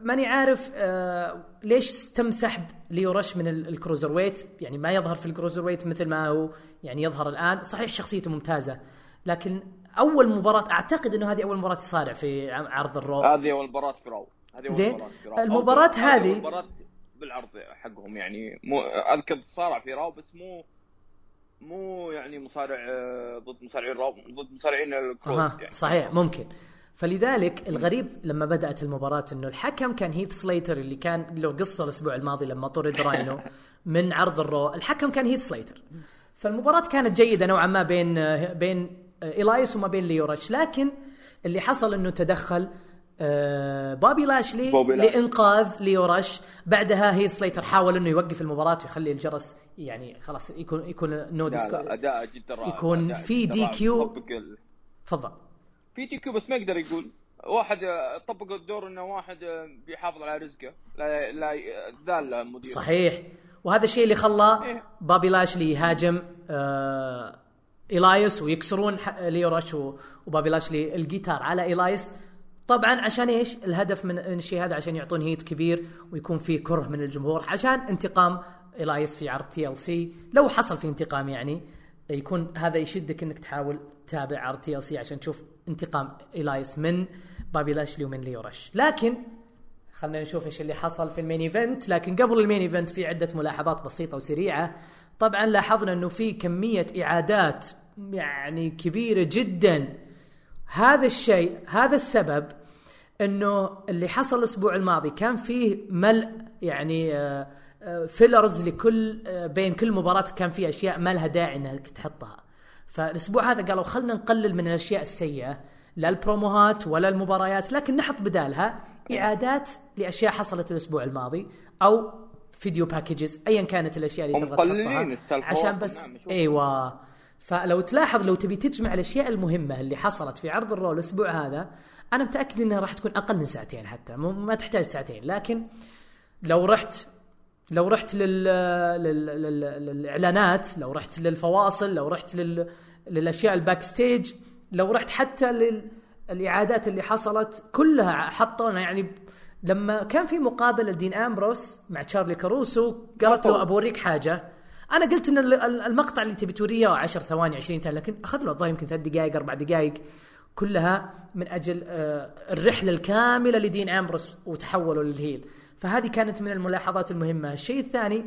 ماني عارف آه ليش تم سحب ليو رش من ال cruiserweight يعني ما يظهر في ال cruiserweight مثل ما هو يعني يظهر الآن. صحيح شخصيته ممتازة لكن أول مباراة أعتقد إنه هذه أول مباراة يصارع في عرض الرو. هذه أول مباراة في رو. هذه زين المباراة هذه بالعرض حقهم يعني مو أذكر صارع في راو بس مو مو يعني مصارع آه، ضد مصارعين راو ضد مصارعين ال cruiser آه. يعني. صحيح ممكن فلذلك الغريب لما بدأت المباراة إنه الحكم كان هيث سليتر اللي كان له قصة الأسبوع الماضي لما طرد راينو من عرض الرو الحكم كان هيث سليتر فالمباراة كانت جيدة نوعا ما بين بين إيلايس وما بين ليورش لكن اللي حصل إنه تدخل بوبي لاشلي بوبي لإنقاذ ليورش بعدها هيث سليتر حاول إنه يوقف المباراة ويخلي الجرس يعني خلاص يكون يكون نو أداء جدا رائع يكون في DQ. تفضل. في DQ بس ما يقدر يقول. واحد طبق الدور إنه واحد بيحافظ على رزقه. لا لا ذال المدير صحيح. وهذا الشيء اللي خلى إيه. بوبي لاشلي يهاجم آه ايلايس ويكسرون ليورش وبوبي لاشلي الجيتار على ايلايس طبعا عشان إيش؟ الهدف من الشيء هذا عشان يعطون heat كبير ويكون في كره من الجمهور عشان انتقام ايلايس في عرض TLC لو حصل في انتقام يعني يكون هذا يشدك إنك تحاول تتابع عرض TLC عشان تشوف انتقام إلايس من بوبي لاشلي ومن ليو رش. لكن خلينا نشوف إيش اللي حصل في ال main event. لكن قبل ال main event في عدة ملاحظات بسيطة وسريعة. طبعا لاحظنا إنه في كمية إعادات يعني كبيرة جدا. هذا الشيء هذا السبب إنه اللي حصل الأسبوع الماضي كان فيه ملء يعني fillers آه، آه، لكل آه، بين كل مباراة كان في أشياء ما لها داعي إنك تحطها. فالأسبوع هذا قالوا خلنا نقلل من الأشياء السيئة لا البروموهات ولا المباريات لكن نحط بدالها إعادات لأشياء حصلت الأسبوع الماضي أو video packages ايا كانت الأشياء اللي تبغى تحطها. عشان بس نعم إيوه. فلو تلاحظ لو تبي تجمع الأشياء المهمة اللي حصلت في عرض الرو الأسبوع هذا أنا متأكد إنها راح تكون أقل من ساعتين حتى. ما تحتاج ساعتين. لكن لو رحت لو رحت لل... لل... لل... للإعلانات لو رحت للفواصل لو رحت لل... للأشياء ال backstage لو رحت حتى للإعادات اللي حصلت كلها حطونا. يعني لما كان في مقابلة دين أمبروس مع تشارلي كاروسو قالت له ابوريك حاجة. أنا قلت إن المقطع اللي تبي توريه 10 ثواني 20 ثانية لكن أخذ له الظاهر يمكن ثلاث دقائق أربع دقائق كلها من أجل آه، الرحلة الكاملة لدين أمبروس وتحوله لل heel. فهذه كانت من الملاحظات المهمة. الشيء الثاني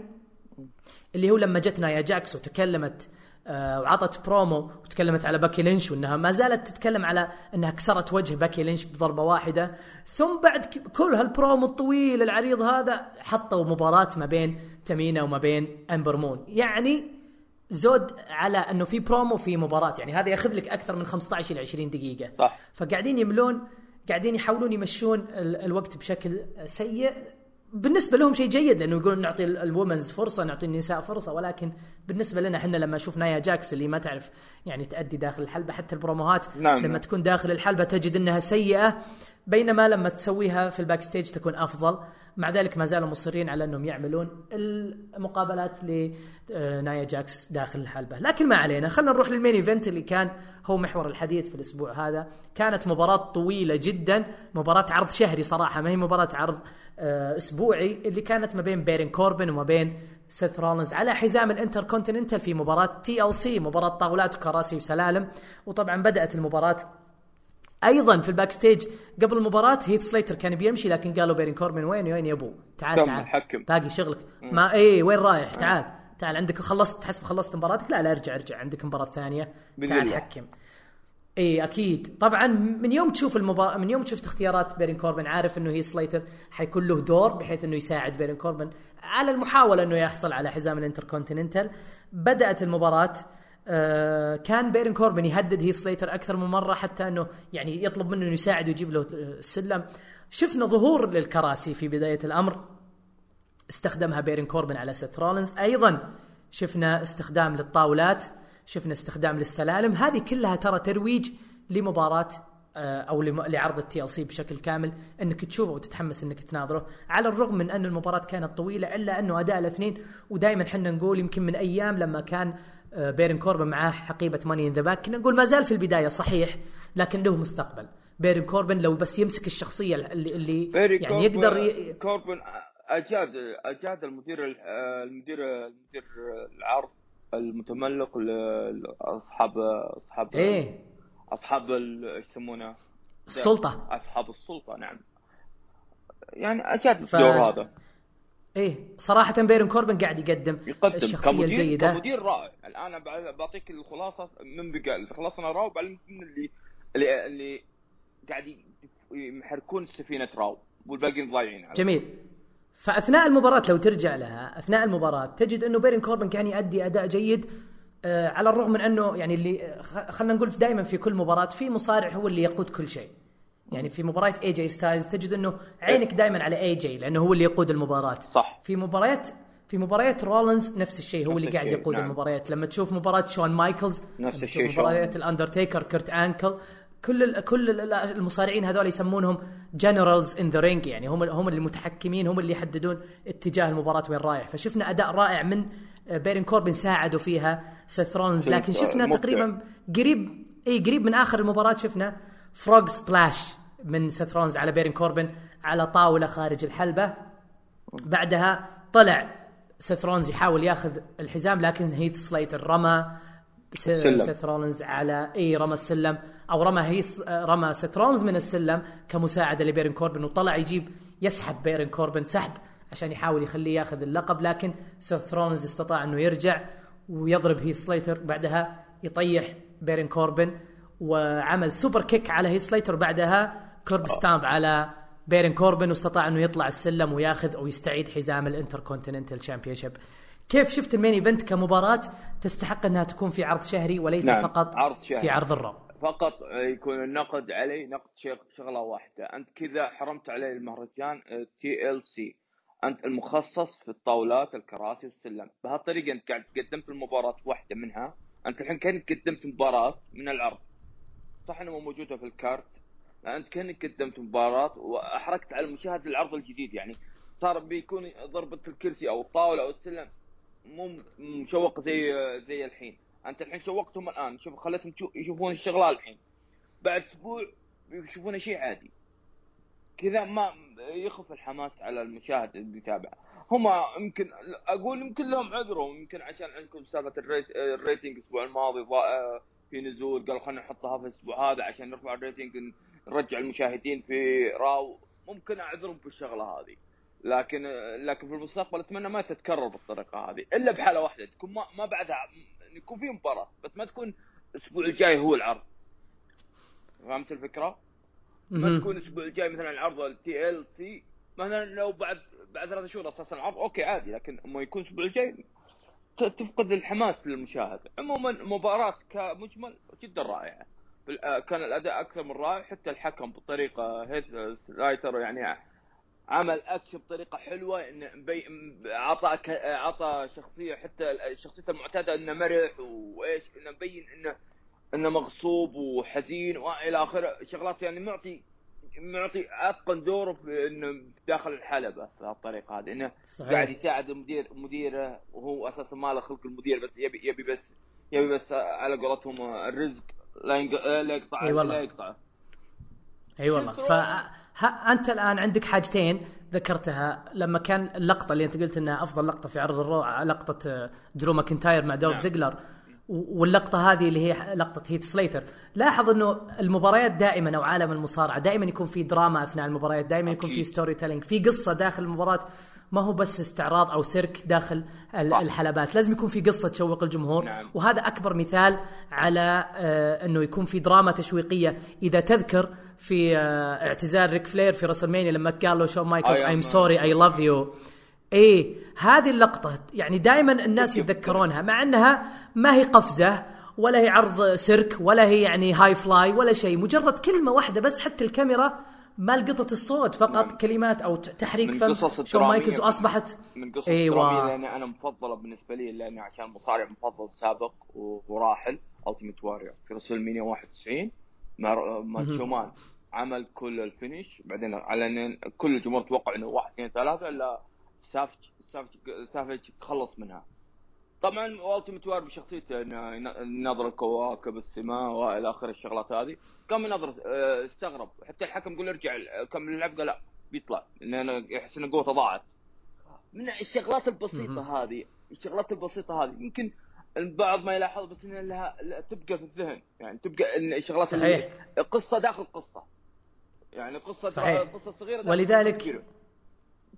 اللي هو لما جت نايا جاكس وتكلمت آه، وعطت برومو وتكلمت على باكي لينش وإنها ما زالت تتكلم على إنها كسرت وجه باكي لينش بضربة واحدة. ثم بعد كل هالبرومو الطويل العريض هذا حطوا مباراة ما بين تمينا وما بين أمبر مون. يعني زود على انه في برومو في مباراه يعني هذا ياخذ لك أكثر من 15 إلى 20 دقيقة. صح. فقاعدين يملون قاعدين يحاولون يمشون الوقت بشكل سيء. بالنسبة لهم شيء جيد لأنه يقولون نعطي ال women's فرصة نعطي النساء فرصة ولكن بالنسبة لنا إحنا لما نشوف نايا جاكس اللي ما تعرف يعني تأدي داخل الحلبة حتى ال promoهات نعم لما نعم. تكون داخل الحلبة تجد إنها سيئة. بينما لما تسويها في ال backstage تكون أفضل. مع ذلك ما زالوا مصرين على أنهم يعملون المقابلات لنايا جاكس داخل الحلبة. لكن ما علينا خلينا نروح لل main event اللي كان هو محور الحديث في الأسبوع هذا. كانت مباراة طويلة جدا مباراة عرض شهري صراحة ما هي مباراة عرض آه، أسبوعي اللي كانت ما بين بيرن كوربن وما بين سيث رولنز على حزام الانتر كونتيننتال في مباراة TLC مباراة طاولات وكراسي وسلالم. وطبعا بدأت المباراة أيضا في ال backstage قبل المباراة هيت سليتر كان بيمشي لكن قالوا بيرن كوربن وين وين يا أبو؟ تعال تعال. حكم. باقي شغلك. ما اي وين رايح؟ تعال تعال. عندك خلصت تحسب خلصت مباراتك؟ لا لا ارجع ارجع. عندك مباراة ثانية. تعال حكم. اي أكيد. طبعا من يوم تشوف المبا... من يوم شفت اختيارات بيرن كوربن عارف إنه هيث سليتر حيكون له دور بحيث إنه يساعد بيرن كوربن على المحاولة إنه يحصل على حزام الانتركونتيننتال. بدأت المباراة كان بيرن كوربن يهدد هيث سليتر أكثر من مرة حتى أنه يعني يطلب منه أنه يساعد ويجيب له السلم. شفنا ظهور للكراسي في بداية الأمر. استخدمها بيرن كوربن على سيث رولنز أيضا شفنا استخدام للطاولات شفنا استخدام للسلالم. هذه كلها ترى ترويج لمباراة آه، أو لعرض ال TLC بشكل كامل أنك تشوفه وتتحمس أنك تناظره. على الرغم من أن المباراة كانت طويلة إلا أنه أداء الاثنين ودائما إحنا نقول يمكن من أيام لما كان آه، بيرن كوربن معاه حقيبة Money in the Bank. كنا نقول ما زال في البداية صحيح لكن له مستقبل. بيرن كوربن لو بس يمسك الشخصية اللي اللي يعني يقدر ي... كوربن اجاد أجاد المدير المدير المدير العرض المتملق لاصحاب اصحاب إيه. أصحاب إيش يسمونه؟ السلطة. أصحاب السلطة نعم. يعني أجاد ف... الدور هذا. إيه صراحة بيرن كوربن قاعد يقدم, يقدم الشخصية كمدير الجيدة. كمدير رائع. الآن بعطيك الخلاصة من بقى خلصنا راو بعدين من اللي اللي, اللي قاعد يحركون سفينة راو والباقيين ضايعين جميل. فأثناء المباراة لو ترجع لها أثناء المباراة تجد أنه بيرن كوربن كان يؤدي أداء جيد آه على الرغم من أنه يعني اللي خلينا نقول دائما في كل مباراة في مصارع هو اللي يقود كل شيء. يعني في مباراة اي جي ستايلز تجد إنه عينك دائما على اي جي لأنه هو اللي يقود المباراة. صح. في مباريات في مباريات رولنز نفس الشيء هو اللي قاعد يقود نعم. المباريات. لما تشوف مباراة شون مايكلز نفس الشيء مباريات الاندرتيكر كرت أنجل كل كل المصارعين هذول يسمونهم generals in the ring يعني هم هم اللي متحكمين هم اللي يحددون اتجاه المباراة وين رايح. فشفنا أداء رائع من بيرن كوربن ساعدوا فيها سيث رولنز لكن شفنا تقريبا قريب إي قريب من آخر المباراة شفنا frog splash من سيث رولنز على بيرن كوربن على طاولة خارج الحلبة. بعدها طلع سيث رولنز يحاول ياخذ الحزام لكن هيث سليتر رمى سيث رولنز على إي رمى السلم أو رمى هيث رمى سيث رولنز من السلم كمساعدة لبيرن كوربن وطلع يجيب يسحب بيرن كوربن سحب عشان يحاول يخليه ياخذ اللقب لكن سيث رولنز استطاع إنه يرجع ويضرب هيث سليتر بعدها يطيح بيرن كوربن وعمل superkick على هيث سليتر بعدها curb stomp على بيرن كوربن واستطاع انه يطلع السلم وياخذ أو يستعيد حزام ال Intercontinental Championship. كيف شفت ال main event كمباراة تستحق انها تكون في عرض شهري وليس نعم. فقط عرض شهري. في عرض الرو؟ فقط يكون النقد علي نقد شغلة واحدة. أنت كذا حرمت علي المهرجان TLC أنت المخصص في الطاولات الكراسي والسلم بهالطريقة أنت قاعد قدمت المباراة واحدة منها. أنت الحين كأنك قدمت مباراة من العرض. صح انها موجودة في ال card؟ أنت كأنك قدمت مباراة وأحرقت على المشاهد العرض الجديد يعني صار بيكون ضربة الكرسي أو الطاولة أو السلم مو مشوق زي زي الحين. أنت الحين شوقتهم الآن. شوف خليتهم يشوفون الشغلات الحين. بعد أسبوع يشوفون شيء عادي. كذا ما يخف الحماس على المشاهد اللي بيتابع هم يمكن أقول يمكن لهم عذرهم. يمكن عشان عندكم سالفة ال rate ال rating الأسبوع الماضي في نزول قالوا خلينا نحطها في الأسبوع هذا عشان نرفع ال rating نرجع المشاهدين في راو ممكن أعذرهم بالشغله هذه. لكن لكن في المستقبل أتمنى ما تتكرر بالطريقة هذه إلا بحالة واحدة تكون ما, ما بعدها يكون في مباراة بس ما تكون الأسبوع الجاي هو العرض. فهمت الفكرة؟ ما تكون الأسبوع الجاي مثلا العرض ال TLC مثلا لو بعد بعد ثلاث شهور أساسا العرض okay عادي لكن ما يكون الأسبوع الجاي تفقد الحماس للمشاهد. عموما مباراة كمجمل جدا رائعة. كان الأداء أكثر من رائع حتى الحكم بطريقة هيث سلايتر يعني عمل أكشن بطريقة حلوة انه بي... عطى ك... عطى شخصية حتى شخصيته المعتاده إنه مرح وإيش إنه مبين إنه إنه مغصوب وحزين وإلى آخره شغلات يعني معطي معطي أتقن دوره في إنه داخل الحلبة بهالطريقه هذه إنه صحيح. قاعد يساعد المدير مديره وهو أساسا ما له خلق المدير بس يبي يبي بس يبي بس على قولتهم الرزق لا يقطع أي والله. لا إي والله فانت الآن عندك حاجتين ذكرتها لما كان اللقطة اللي أنت قلت إنها أفضل لقطة في عرض الرو لقطة درو ماكنتاير مع دولف نعم. زيجلر واللقطة هذه اللي هي لقطة هيث سليتر. لاحظ إنه المباريات دائما أو عالم المصارعة دائما يكون في دراما أثناء المباريات دائما يكون في story telling في قصة داخل المباراة. ما هو بس استعراض أو سيرك داخل الحلبات لازم يكون في قصة تشوق الجمهور. نعم. وهذا أكبر مثال على آه إنه يكون في دراما تشويقية. إذا تذكر في آه اعتزال ريك فلير في راسلمانيا لما قال له شون مايكلز I'm sorry I love you إيه هذه اللقطة يعني دائما الناس يتذكرونها مع أنها ما هي قفزة ولا هي عرض سيرك ولا هي يعني high fly ولا شيء مجرد كلمة واحدة بس حتى الكاميرا ما لقطة الصوت فقط نعم. كلمات أو تحريك فم شون مايكلز. واصبحت من قصص أيوة. أيوة. لاني أنا مفضلة بالنسبة لي لأني عشان مصارع مفضل سابق وراحل التيمت واريور في رسول مينيا 91 مع مع مهم. شومان عمل كل الفينش بعدين على كل الجمهور توقع إنه واحد اثنين ثلاثة إلا سافج سافج سافج تخلص منها طبعا التيمت واريور بشخصيته إنه يناظر الكواكب السماء وإلى اخره الشغلات هذه قام يناظر آه، استغرب حتى الحكم يقول ارجع كمل اللعب قال لا بيطلع لأنه يحس إن قوته ضاعت من الشغلات البسيطة. هذه الشغلات البسيطة هذه يمكن البعض ما يلاحظ بس إنها لها تبقى في الذهن يعني تبقى إن الشغلات صحيح. قصه داخل قصة يعني قصة صحيح. قصة صغيرة ولذلك-.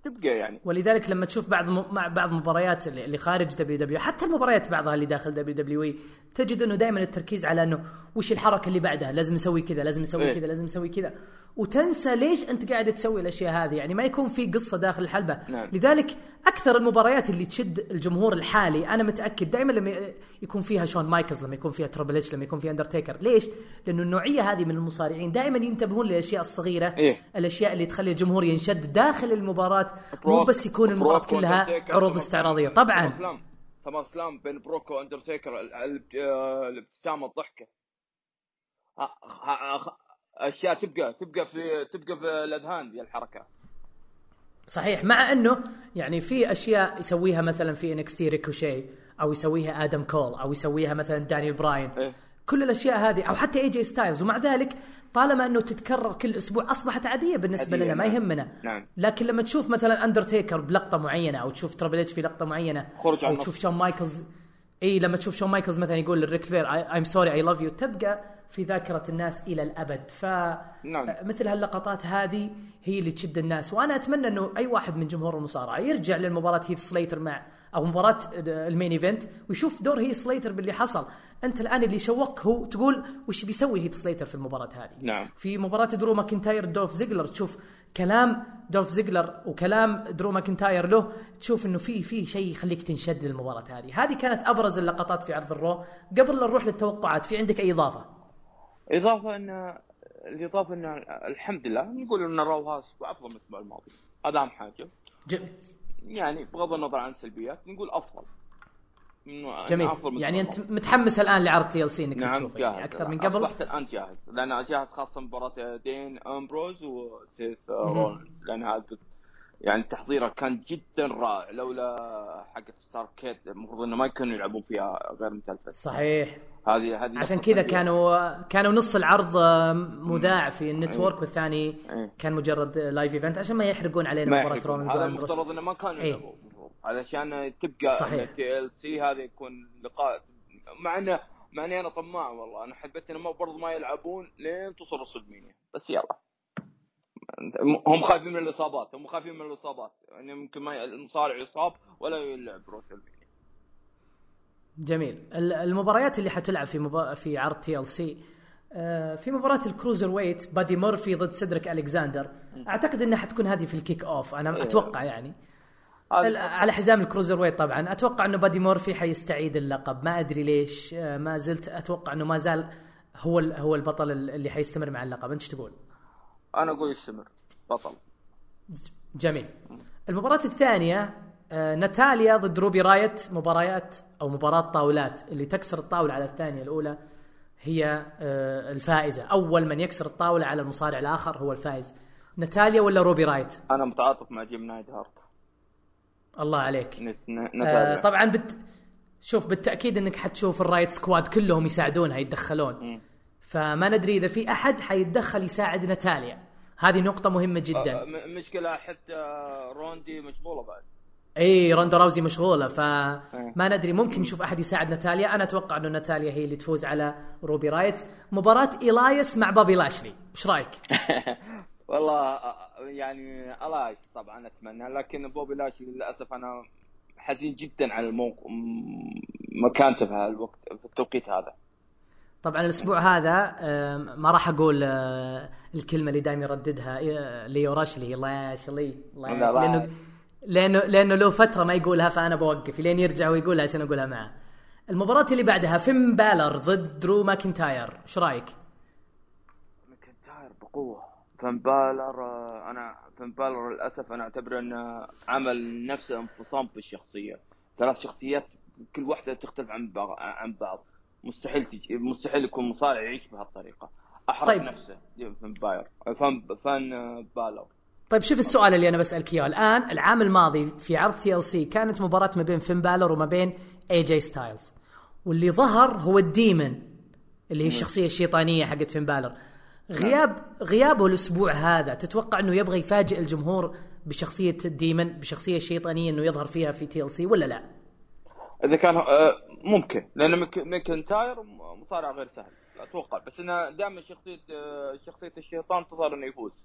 تبقى يعني. ولذلك لما تشوف بعض م... مع بعض المباريات اللي خارج دبليو دبليو حتى المباريات بعضها اللي داخل دبليو دبليو تجد إنه دائما التركيز على إنه وش الحركة اللي بعدها؟ لازم نسوي كذا لازم نسوي إيه. كذا لازم نسوي كذا. وتنسى ليش أنت قاعد تسوي الأشياء هذه؟ يعني ما يكون في قصة داخل الحلبة. نعم. لذلك أكثر المباريات اللي تشد الجمهور الحالي أنا متأكد دائما لما يكون فيها شون مايكلز لما يكون فيها تريبل إتش لما يكون فيها أندرتيكر. ليش؟ لأنه النوعية هذه من المصارعين دائما ينتبهون للأشياء الصغيرة إيه. الأشياء اللي تخلي الجمهور ينشد داخل المباراة مو بس يكون المباراه كلها عروض استعراضية. طبعا. سمر سلام بين بروك وأندرتيكر ال- ال- الابتسامة الضحكة. أشياء تبقى تبقى في تبقى في الأذهان دي الحركة. صحيح. مع أنه يعني في أشياء يسويها مثلا في انكستي ريكوشي أو يسويها آدم كول أو يسويها مثلا دانيال براين إيه. كل الأشياء هذه أو حتى اي جي ستايلز ومع ذلك طالما أنه تتكرر كل أسبوع أصبحت عادية بالنسبة عادية، لنا ما نعم. يهمنا نعم. لكن لما تشوف مثلا اندرتيكر بلقطة معينة أو تشوف تربل اتش في لقطة معينة خرج عن أو. تشوف شون مايكلز إي لما تشوف شون مايكلز مثلا يقول للريك فلير I'm sorry I love you تبقى في ذاكرة الناس إلى الأبد ف نعم. مثل هاللقطات هذه هي اللي تشد الناس وأنا أتمنى أنه أي واحد من جمهور المصارعة يرجع للمباراة هيث سليتر مع أو مباراة ال main event ويشوف دور هيث سليتر باللي حصل. أنت الآن اللي شوقك هو تقول وش بيسوي هيث سليتر في المباراة هذه؟ نعم. في مباراة درو ماكنتاير دولف زيجلر تشوف كلام دولف زيجلر وكلام درو ماكنتاير له تشوف إنه في في شيء يخليك تنشد للمباراة هذه. هذه كانت أبرز اللقطات في عرض الرو. قبل لا نروح للتوقعات في عندك أي إضافة؟ إضافة ان الإضافة إن الحمد لله نقول إن رو أسبوع أفضل من الأسبوع الماضي. هذا اهم حاجة. ج... يعني بغض النظر عن السلبيات نقول أفضل. إنه جميل. أفضل يعني أنت متحمس الآن لعرض تي ال سي إنك نعم تشوفه جاهز. يعني أكثر من قبل؟ أصبحت الآن جاهز. لأن جاهز خاصة مباراة دين أمبروز وسيث رولنز لأن هذا يعني تحضيره كان جدا رائع لولا حقت ستار كيت المفروض إنه ما يكونوا يلعبون فيها غير متلفز صحيح هذه هذه عشان كذا. كانوا كانوا نص العرض آه، مذاع في ال network أيه. والثاني أيه. كان مجرد live event عشان ما يحرقون علينا مباراة. رولنز هذا المفترض إنه ما كانوا إيه. المفروض. علشان تبقى صحيح. التي ال سي هذا يكون لقاء مع انه مع إني أنا طماع والله أنا حبيت إنه برضه ما يلعبون لين توصل راسل بس يلا هم خايفين من الإصابات هم خايفين من الإصابات. يعني ممكن ما المصارع يصاب ولا يلعب روسل جميل. ال- المباريات اللي حتلعب في مبا... في عرض تي ال سي في مباراة ال cruiserweight بادي مورفي ضد سيدريك الكساندر أعتقد إنها حتكون هذه في ال kick off أنا إيه. أتوقع يعني. على حزام ال cruiserweight طبعا. أتوقع إنه بادي مورفي حيستعيد اللقب. ما أدري ليش آه، ما زلت أتوقع إنه ما زال هو هو البطل ال- اللي حيستمر مع اللقب. أنت إيش تقول؟ أنا أقول يستمر بطل. جميل. المباراة الثانية آه، ناتاليا ضد روبي رايوت. مباريات أو مباراة طاولات. اللي تكسر الطاولة على الثانية الأولى هي آه، الفائزة. أول من يكسر الطاولة على المصارع الآخر هو الفائز. ناتاليا ولا روبي رايوت؟ أنا متعاطف مع جيم نايت هارت. الله عليك. نت- ن- آه، طبعا بت... شوف بالتأكيد إنك حتشوف ال Riott Squad كلهم يساعدونها يتدخلون. فما ندري إذا في أحد حيتدخل يساعد ناتاليا. هذه نقطة مهمة جدا. آه، مشكلة حتى روندي مشغولة بعد. إي روندا راوزي مشغولة فما ندري ممكن نشوف أحد يساعد ناتاليا. أنا أتوقع إنه ناتاليا هي اللي تفوز على روبي رايوت. مباراة إلايس مع بوبي لاشلي. إيش رأيك؟ والله آه، يعني الايس طبعا أتمنى لكن بوبي لاشلي للأسف أنا حزين جدا على الموقع مكانته في هالوقت في التوقيت هذا. طبعا الأسبوع هذا ما راح أقول آه، الكلمة اللي دائما يرددها ليو رش لاشلي. لاشلي لا، لاشلي لا. لأنه لأنه لأنه له فترة ما يقولها فأنا بوقف. لين يرجع ويقولها عشان أقولها معه. المباراة اللي بعدها فين بالور ضد درو ماكنتاير. إيش رأيك؟ ماكنتاير بقوة. فين بالور أنا فين بالور للأسف أنا أعتبره إنه عمل نفسه انفصام في الشخصية. ثلاث شخصيات كل واحدة تختلف عن بعض عن بعض. مستحيل تجي مستحيل يكون مصارع يعيش بهالطريقة. أحرق طيب. نفسه. فان باير. فان فان آه، بالر طيب شوف السؤال اللي أنا بسألك إياه. الآن العام الماضي في عرض تي ال سي كانت مباراة ما بين فين بالر وما بين اي جي ستايلز واللي ظهر هو الديمن اللي هي الشخصية الشيطانية حقت فين بالر غياب غيابه الأسبوع هذا تتوقع إنه يبغى يفاجئ الجمهور بشخصية ال Demon بشخصية الشيطانية إنه يظهر فيها في TLC ولا لا؟ إذا كان آه، ممكن لأن ماكنتاير مصارع غير سهل أتوقع. بس إنه دائما شخصية آه، شخصية الشيطان تظهر إنه يفوز.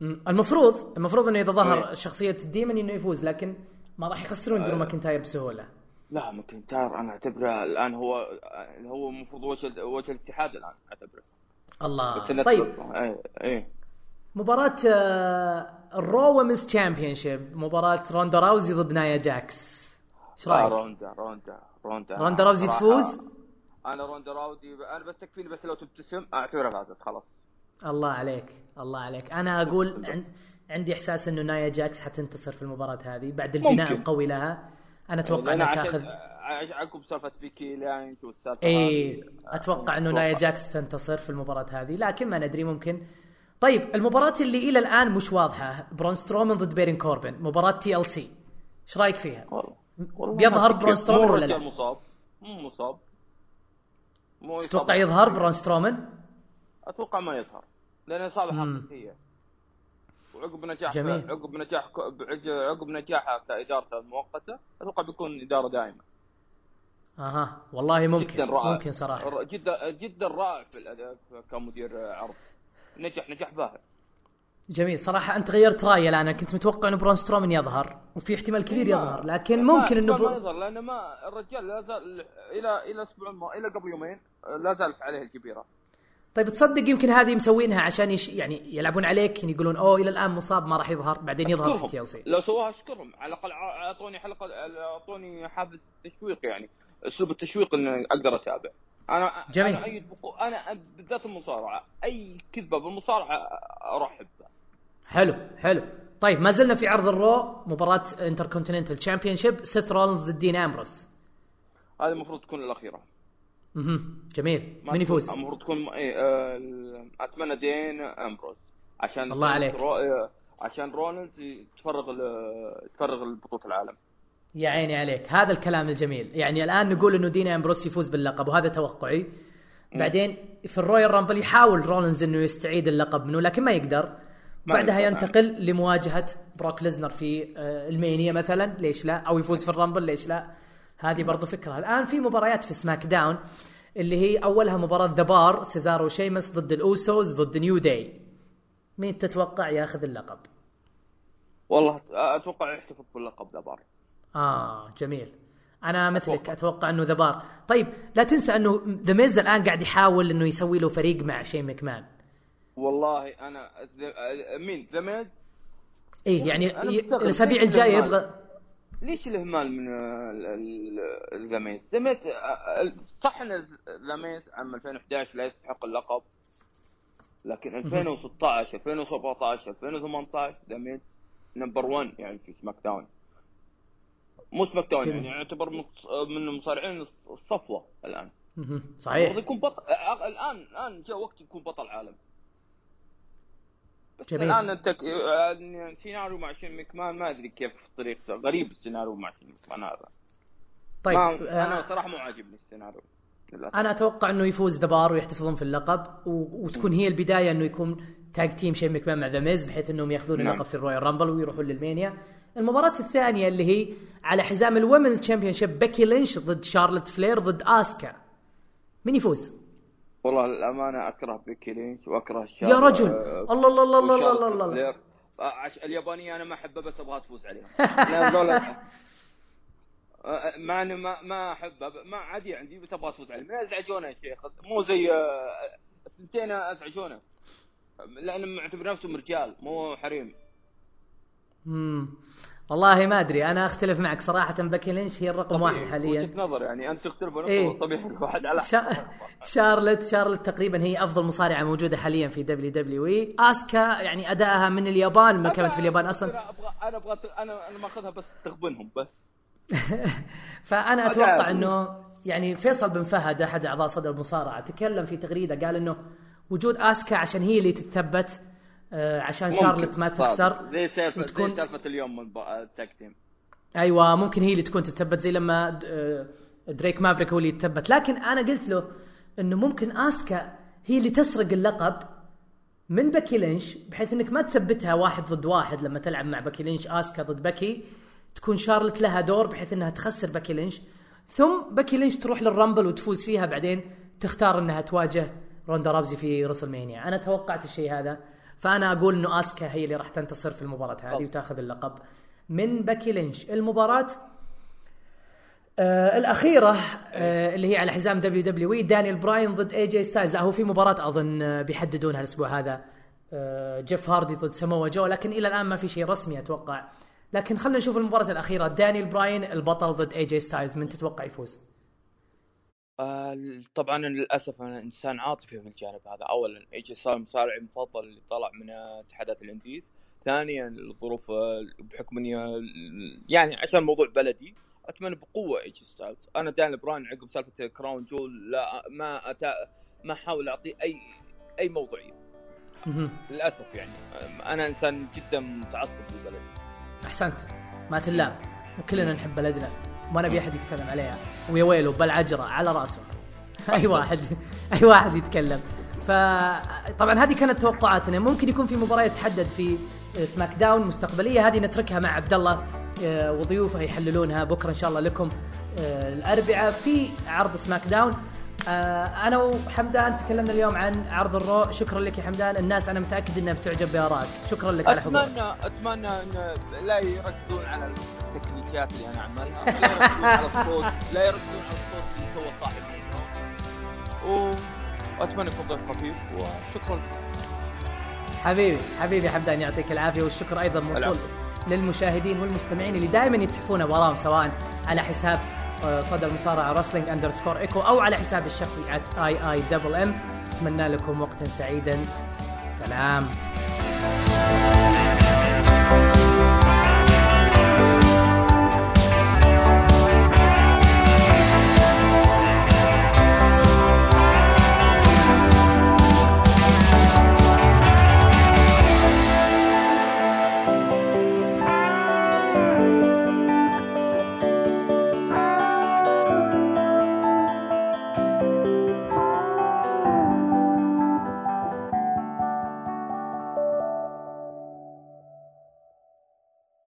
مم. المفروض المفروض إنه إذا ظهر إيه. شخصية ال Demon إنه يفوز لكن ما راح يخسرون آه. درو ماكنتاير بسهولة. لا ماكنتاير أنا أعتبره الآن هو آه، هو المفروض وجه وجه الاتحاد الآن أعتبره. الله. طيب. إيه إيه. مباراة آه، ال Raw Women's Championship مباراة روندا راوزي ضد نايا جاكس. إيش آه، رأيك؟ روندا روندا. روندا روندا راوزي تفوز؟ أنا روندا راوزي أنا بس تكفيني بس لو تبتسم اعتبرها فازت خلاص الله عليك الله عليك أنا أقول عن... عندي إحساس إنه نايا جاكس حتنتصر في المباراة هذه بعد البناء ممكن. القوي لها أنا أتوقع لأن انها تاخذ عقب سالفة بيكي لانش والسالفة إي أتوقع إنه. نايا جاكس تنتصر في المباراة هذه لكن ما ندري ممكن طيب المباراة اللي إلى الآن مش واضحة برون سترومان ضد بارون كوربن مباراة TLC إيش رأيك فيها؟ والله بيظهر برون. سترومان مو ولا لا؟ مصاب. مو مصاب. مو تتوقع. يظهر برون سترومان؟ أتوقع ما يظهر. لأن إصابة. حقيقية. وعقب نجاح جميل. عقب نجاح عقب- نجاحها كإدارته المؤقتة أتوقع بيكون إدارة دائمة. أها. والله ممكن. جدا رائع. ممكن صراحة. جدا جدا رائع في الاداء كمدير عرض. نجح نجاح باهر. جميل. صراحة أنت غيرت رأيي الآن. أنا كنت متوقع إنه برون سترومان يظهر. وفي احتمال كبير ما- يظهر لكن ممكن إنه ما. يظهر لأن ما الرجال لا زال إلى إلى أسبوع ما إلى قبل يومين لا زالت عليه الكبيرة. طيب تصدق يمكن هذه مسوينها عشان يش... يعني يلعبون عليك يعني يقولون أوه إلى الآن مصاب ما راح يظهر. بعدين يظهر في. TLC لو سواها أشكرهم. على الأقل أعطوني حلقة أعطوني حافز تشويق يعني أسلوب التشويق إني أقدر أتابع. أنا جميل. أنا ايد بقو... أنا بالذات المصارعة. أي كذبة بالمصارعة أرحب حلو حلو. طيب ما زلنا في عرض الرو مباراة Intercontinental Championship سيث رولنز ضد دين امبروس هذه المفروض تكون الأخيرة. مهم. جميل. من يفوز؟ المفروض تكون إيه آه، أتمنى دين امبروس عشان الله عليك. رو... آه، عشان رولنز تفرغ ال- تفرغ بطوله العالم. يا عيني عليك. هذا الكلام الجميل. يعني الآن نقول إنه دين امبروس يفوز باللقب وهذا توقعي. بعدين في ال Royal Rumble يحاول رولنز إنه يستعيد اللقب منه لكن ما يقدر. بعدها ينتقل لمواجهة بروك ليزنر في آه، المانيا مثلا. ليش لا؟ أو يفوز في ال Rumble ليش لا؟ هذه برضو فكرة. الآن في مباريات في سماك داون اللي هي أولها مباراة ذا بار سيزارو شيمس ضد الأوسوز ضد نيو داي. مين تتوقع ياخذ اللقب؟ والله أتوقع يحتفظ باللقب ذا بار آه جميل. أنا مثلك أتوقع. إنه ذا بار طيب لا تنسى إنه ذا ميز الآن قاعد يحاول إنه يسوي له فريق مع شين مكمان والله أنا مين ذا ميز إيه يعني. الأسابيع الجاية؟ يبغى ليش الاهمال من ذا ميز؟ ذا ميز صح إن ذا ميز عام 2011 لا يستحق اللقب لكن 2016 2017 2018 ذا ميز number 1 يعني في سماك داون مو سماك داون. يعني يعتبر من مصارعين الصفوة الآن صحيح يكون بطل الان الآن جاء وقت يكون بطل عالم بس جميل. الآن أنت آه، سيناريو مع شين مكمان ما أدري كيف طريقته غريب السيناريو مع شين مكمان هذا طيب ما آه أنا صراحة مو عاجبني السيناريو للأسف أنا أتوقع إنه يفوز ذا بار ويحتفظون في اللقب و... وتكون هي البداية إنه يكون tag team شين مكمان مع ذا ميز بحيث إنهم يأخذون نعم. اللقب في ال Royal Rumble ويروحون للمانيا المباراة الثانية اللي هي على حزام ال Women's Championship بيكي لينش ضد شارلوت فلير ضد آسكا مين يفوز؟ والله للامانه أكره بيكي لينش وأكره الشارلوت يا رجل. آه، الله الله الله الله الله الله, الله. آه،. اليابانية أنا ما أحبها بس أبغاها تفوز عليهم ذولا- آه، مع اني ما ما أحبها ما عادي عندي بس أبغى تفوز عليهم ازعجونا يا شيخ. مو زي آه، الثنتين ازعجونا لانهم معتبر نفسهم رجال مو حريم. مم. والله ما أدري أنا أختلف معك صراحة بكي لينش هي الرقم واحد حاليا. وجهة نظر يعني أنت تختلف إيه. طبيعي الواحد على شا... شارلت شارلت تقريبا هي أفضل مصارعة موجودة حاليا في WWE. آسكا يعني أدائها من اليابان ما كانت في اليابان أصلا. أنا أبغى أنا أبغى أنا أنا ماخذها بس تغبنهم بس. فأنا أتوقع إنه يعني فيصل بن فهد أحد أعضاء صدى المصارعة تكلم في تغريدة قال إنه وجود آسكا عشان هي اللي تتثبت عشان ممكن. شارلت ما تخسر. زي سالفه وتكون- زي سالفة اليوم من ال tag team. أيوه ممكن هي اللي تكون تتثبت زي لما آه، دريك مافريك هو اللي يتثبت. لكن أنا قلت له إنه ممكن آسكا هي اللي تسرق اللقب من بكي لينش بحيث إنك ما تثبتها واحد ضد واحد لما تلعب مع بكي لينش آسكا ضد بكي تكون شارلت لها دور بحيث إنها تخسر بكي لينش. ثم بكي لينش تروح لل Rumble وتفوز فيها بعدين تختار إنها تواجه روندا رابزي في WrestleMania أنا توقعت الشيء هذا. فأنا أقول إنه أسكا هي اللي راح تنتصر في المباراة هذه. وتاخذ اللقب. من بكي لينش. المباراة آه الأخيرة آه اللي هي على حزام WWE دانيال براين ضد اي جي ستايلز لا هو في مباراة أظن آه، بيحددونها الأسبوع هذا. آه جيف هاردي ضد سموا جو. لكن إلى الآن ما في شيء رسمي أتوقع. لكن خلينا نشوف المباراة الأخيرة. دانيال براين البطل ضد اي جي ستايلز من تتوقع يفوز؟ آه، طبعا للأسف أنا إنسان عاطفي في الجانب هذا. اولا ايجي صار مصارعي مفضل اللي طلع من اتحادات ال indies. ثانيا الظروف آه، بحكم إني آه، يعني عشان موضوع بلدي أتمنى بقوة ايجي ستايلز. أنا دان براين عقب سالفة Crown Jewel لا ما أتا ما أحاول اعطيه أي أي موضوعيه. للأسف يعني. أنا إنسان جدا متعصب لبلدي. أحسنت. ما تلام. وكلنا نحب بلدنا. ما نبي أحد يتكلم عليها. ويا ويله بالعجره على رأسه. أي واحد أي واحد يتكلم. فطبعا هذه كانت توقعاتنا. ممكن يكون في مباراة تحدد في سماك داون مستقبلية. هذه نتركها مع عبد الله آه، وضيوفه يحللونها بكرة إن شاء الله لكم آه، الأربعاء في عرض SmackDown. أنا وحمدان تكلمنا اليوم عن عرض ال Raw. شكرا لك يا حمدان. الناس أنا متأكد إنها بتعجب بارائك شكرا لك على حضورك. اتمنى أتمنى إن لا يركزون على التكنيكات اللي أنا أعملها. لا يركزون على الصوت. لا يركزون على الصوت اللي تو منه وأتمنى يكون ضيف خفيف وشكرا. حبيبي حبيبي حمدان يعطيك العافية والشكر أيضا موصول للمشاهدين والمستمعين اللي دائما يتحفونا بآراهم سواء على حساب آه، صدى المصارعة wrestling underscore echo أو على حسابي الشخصي double M أتمنى لكم وقتا سعيدا. سلام.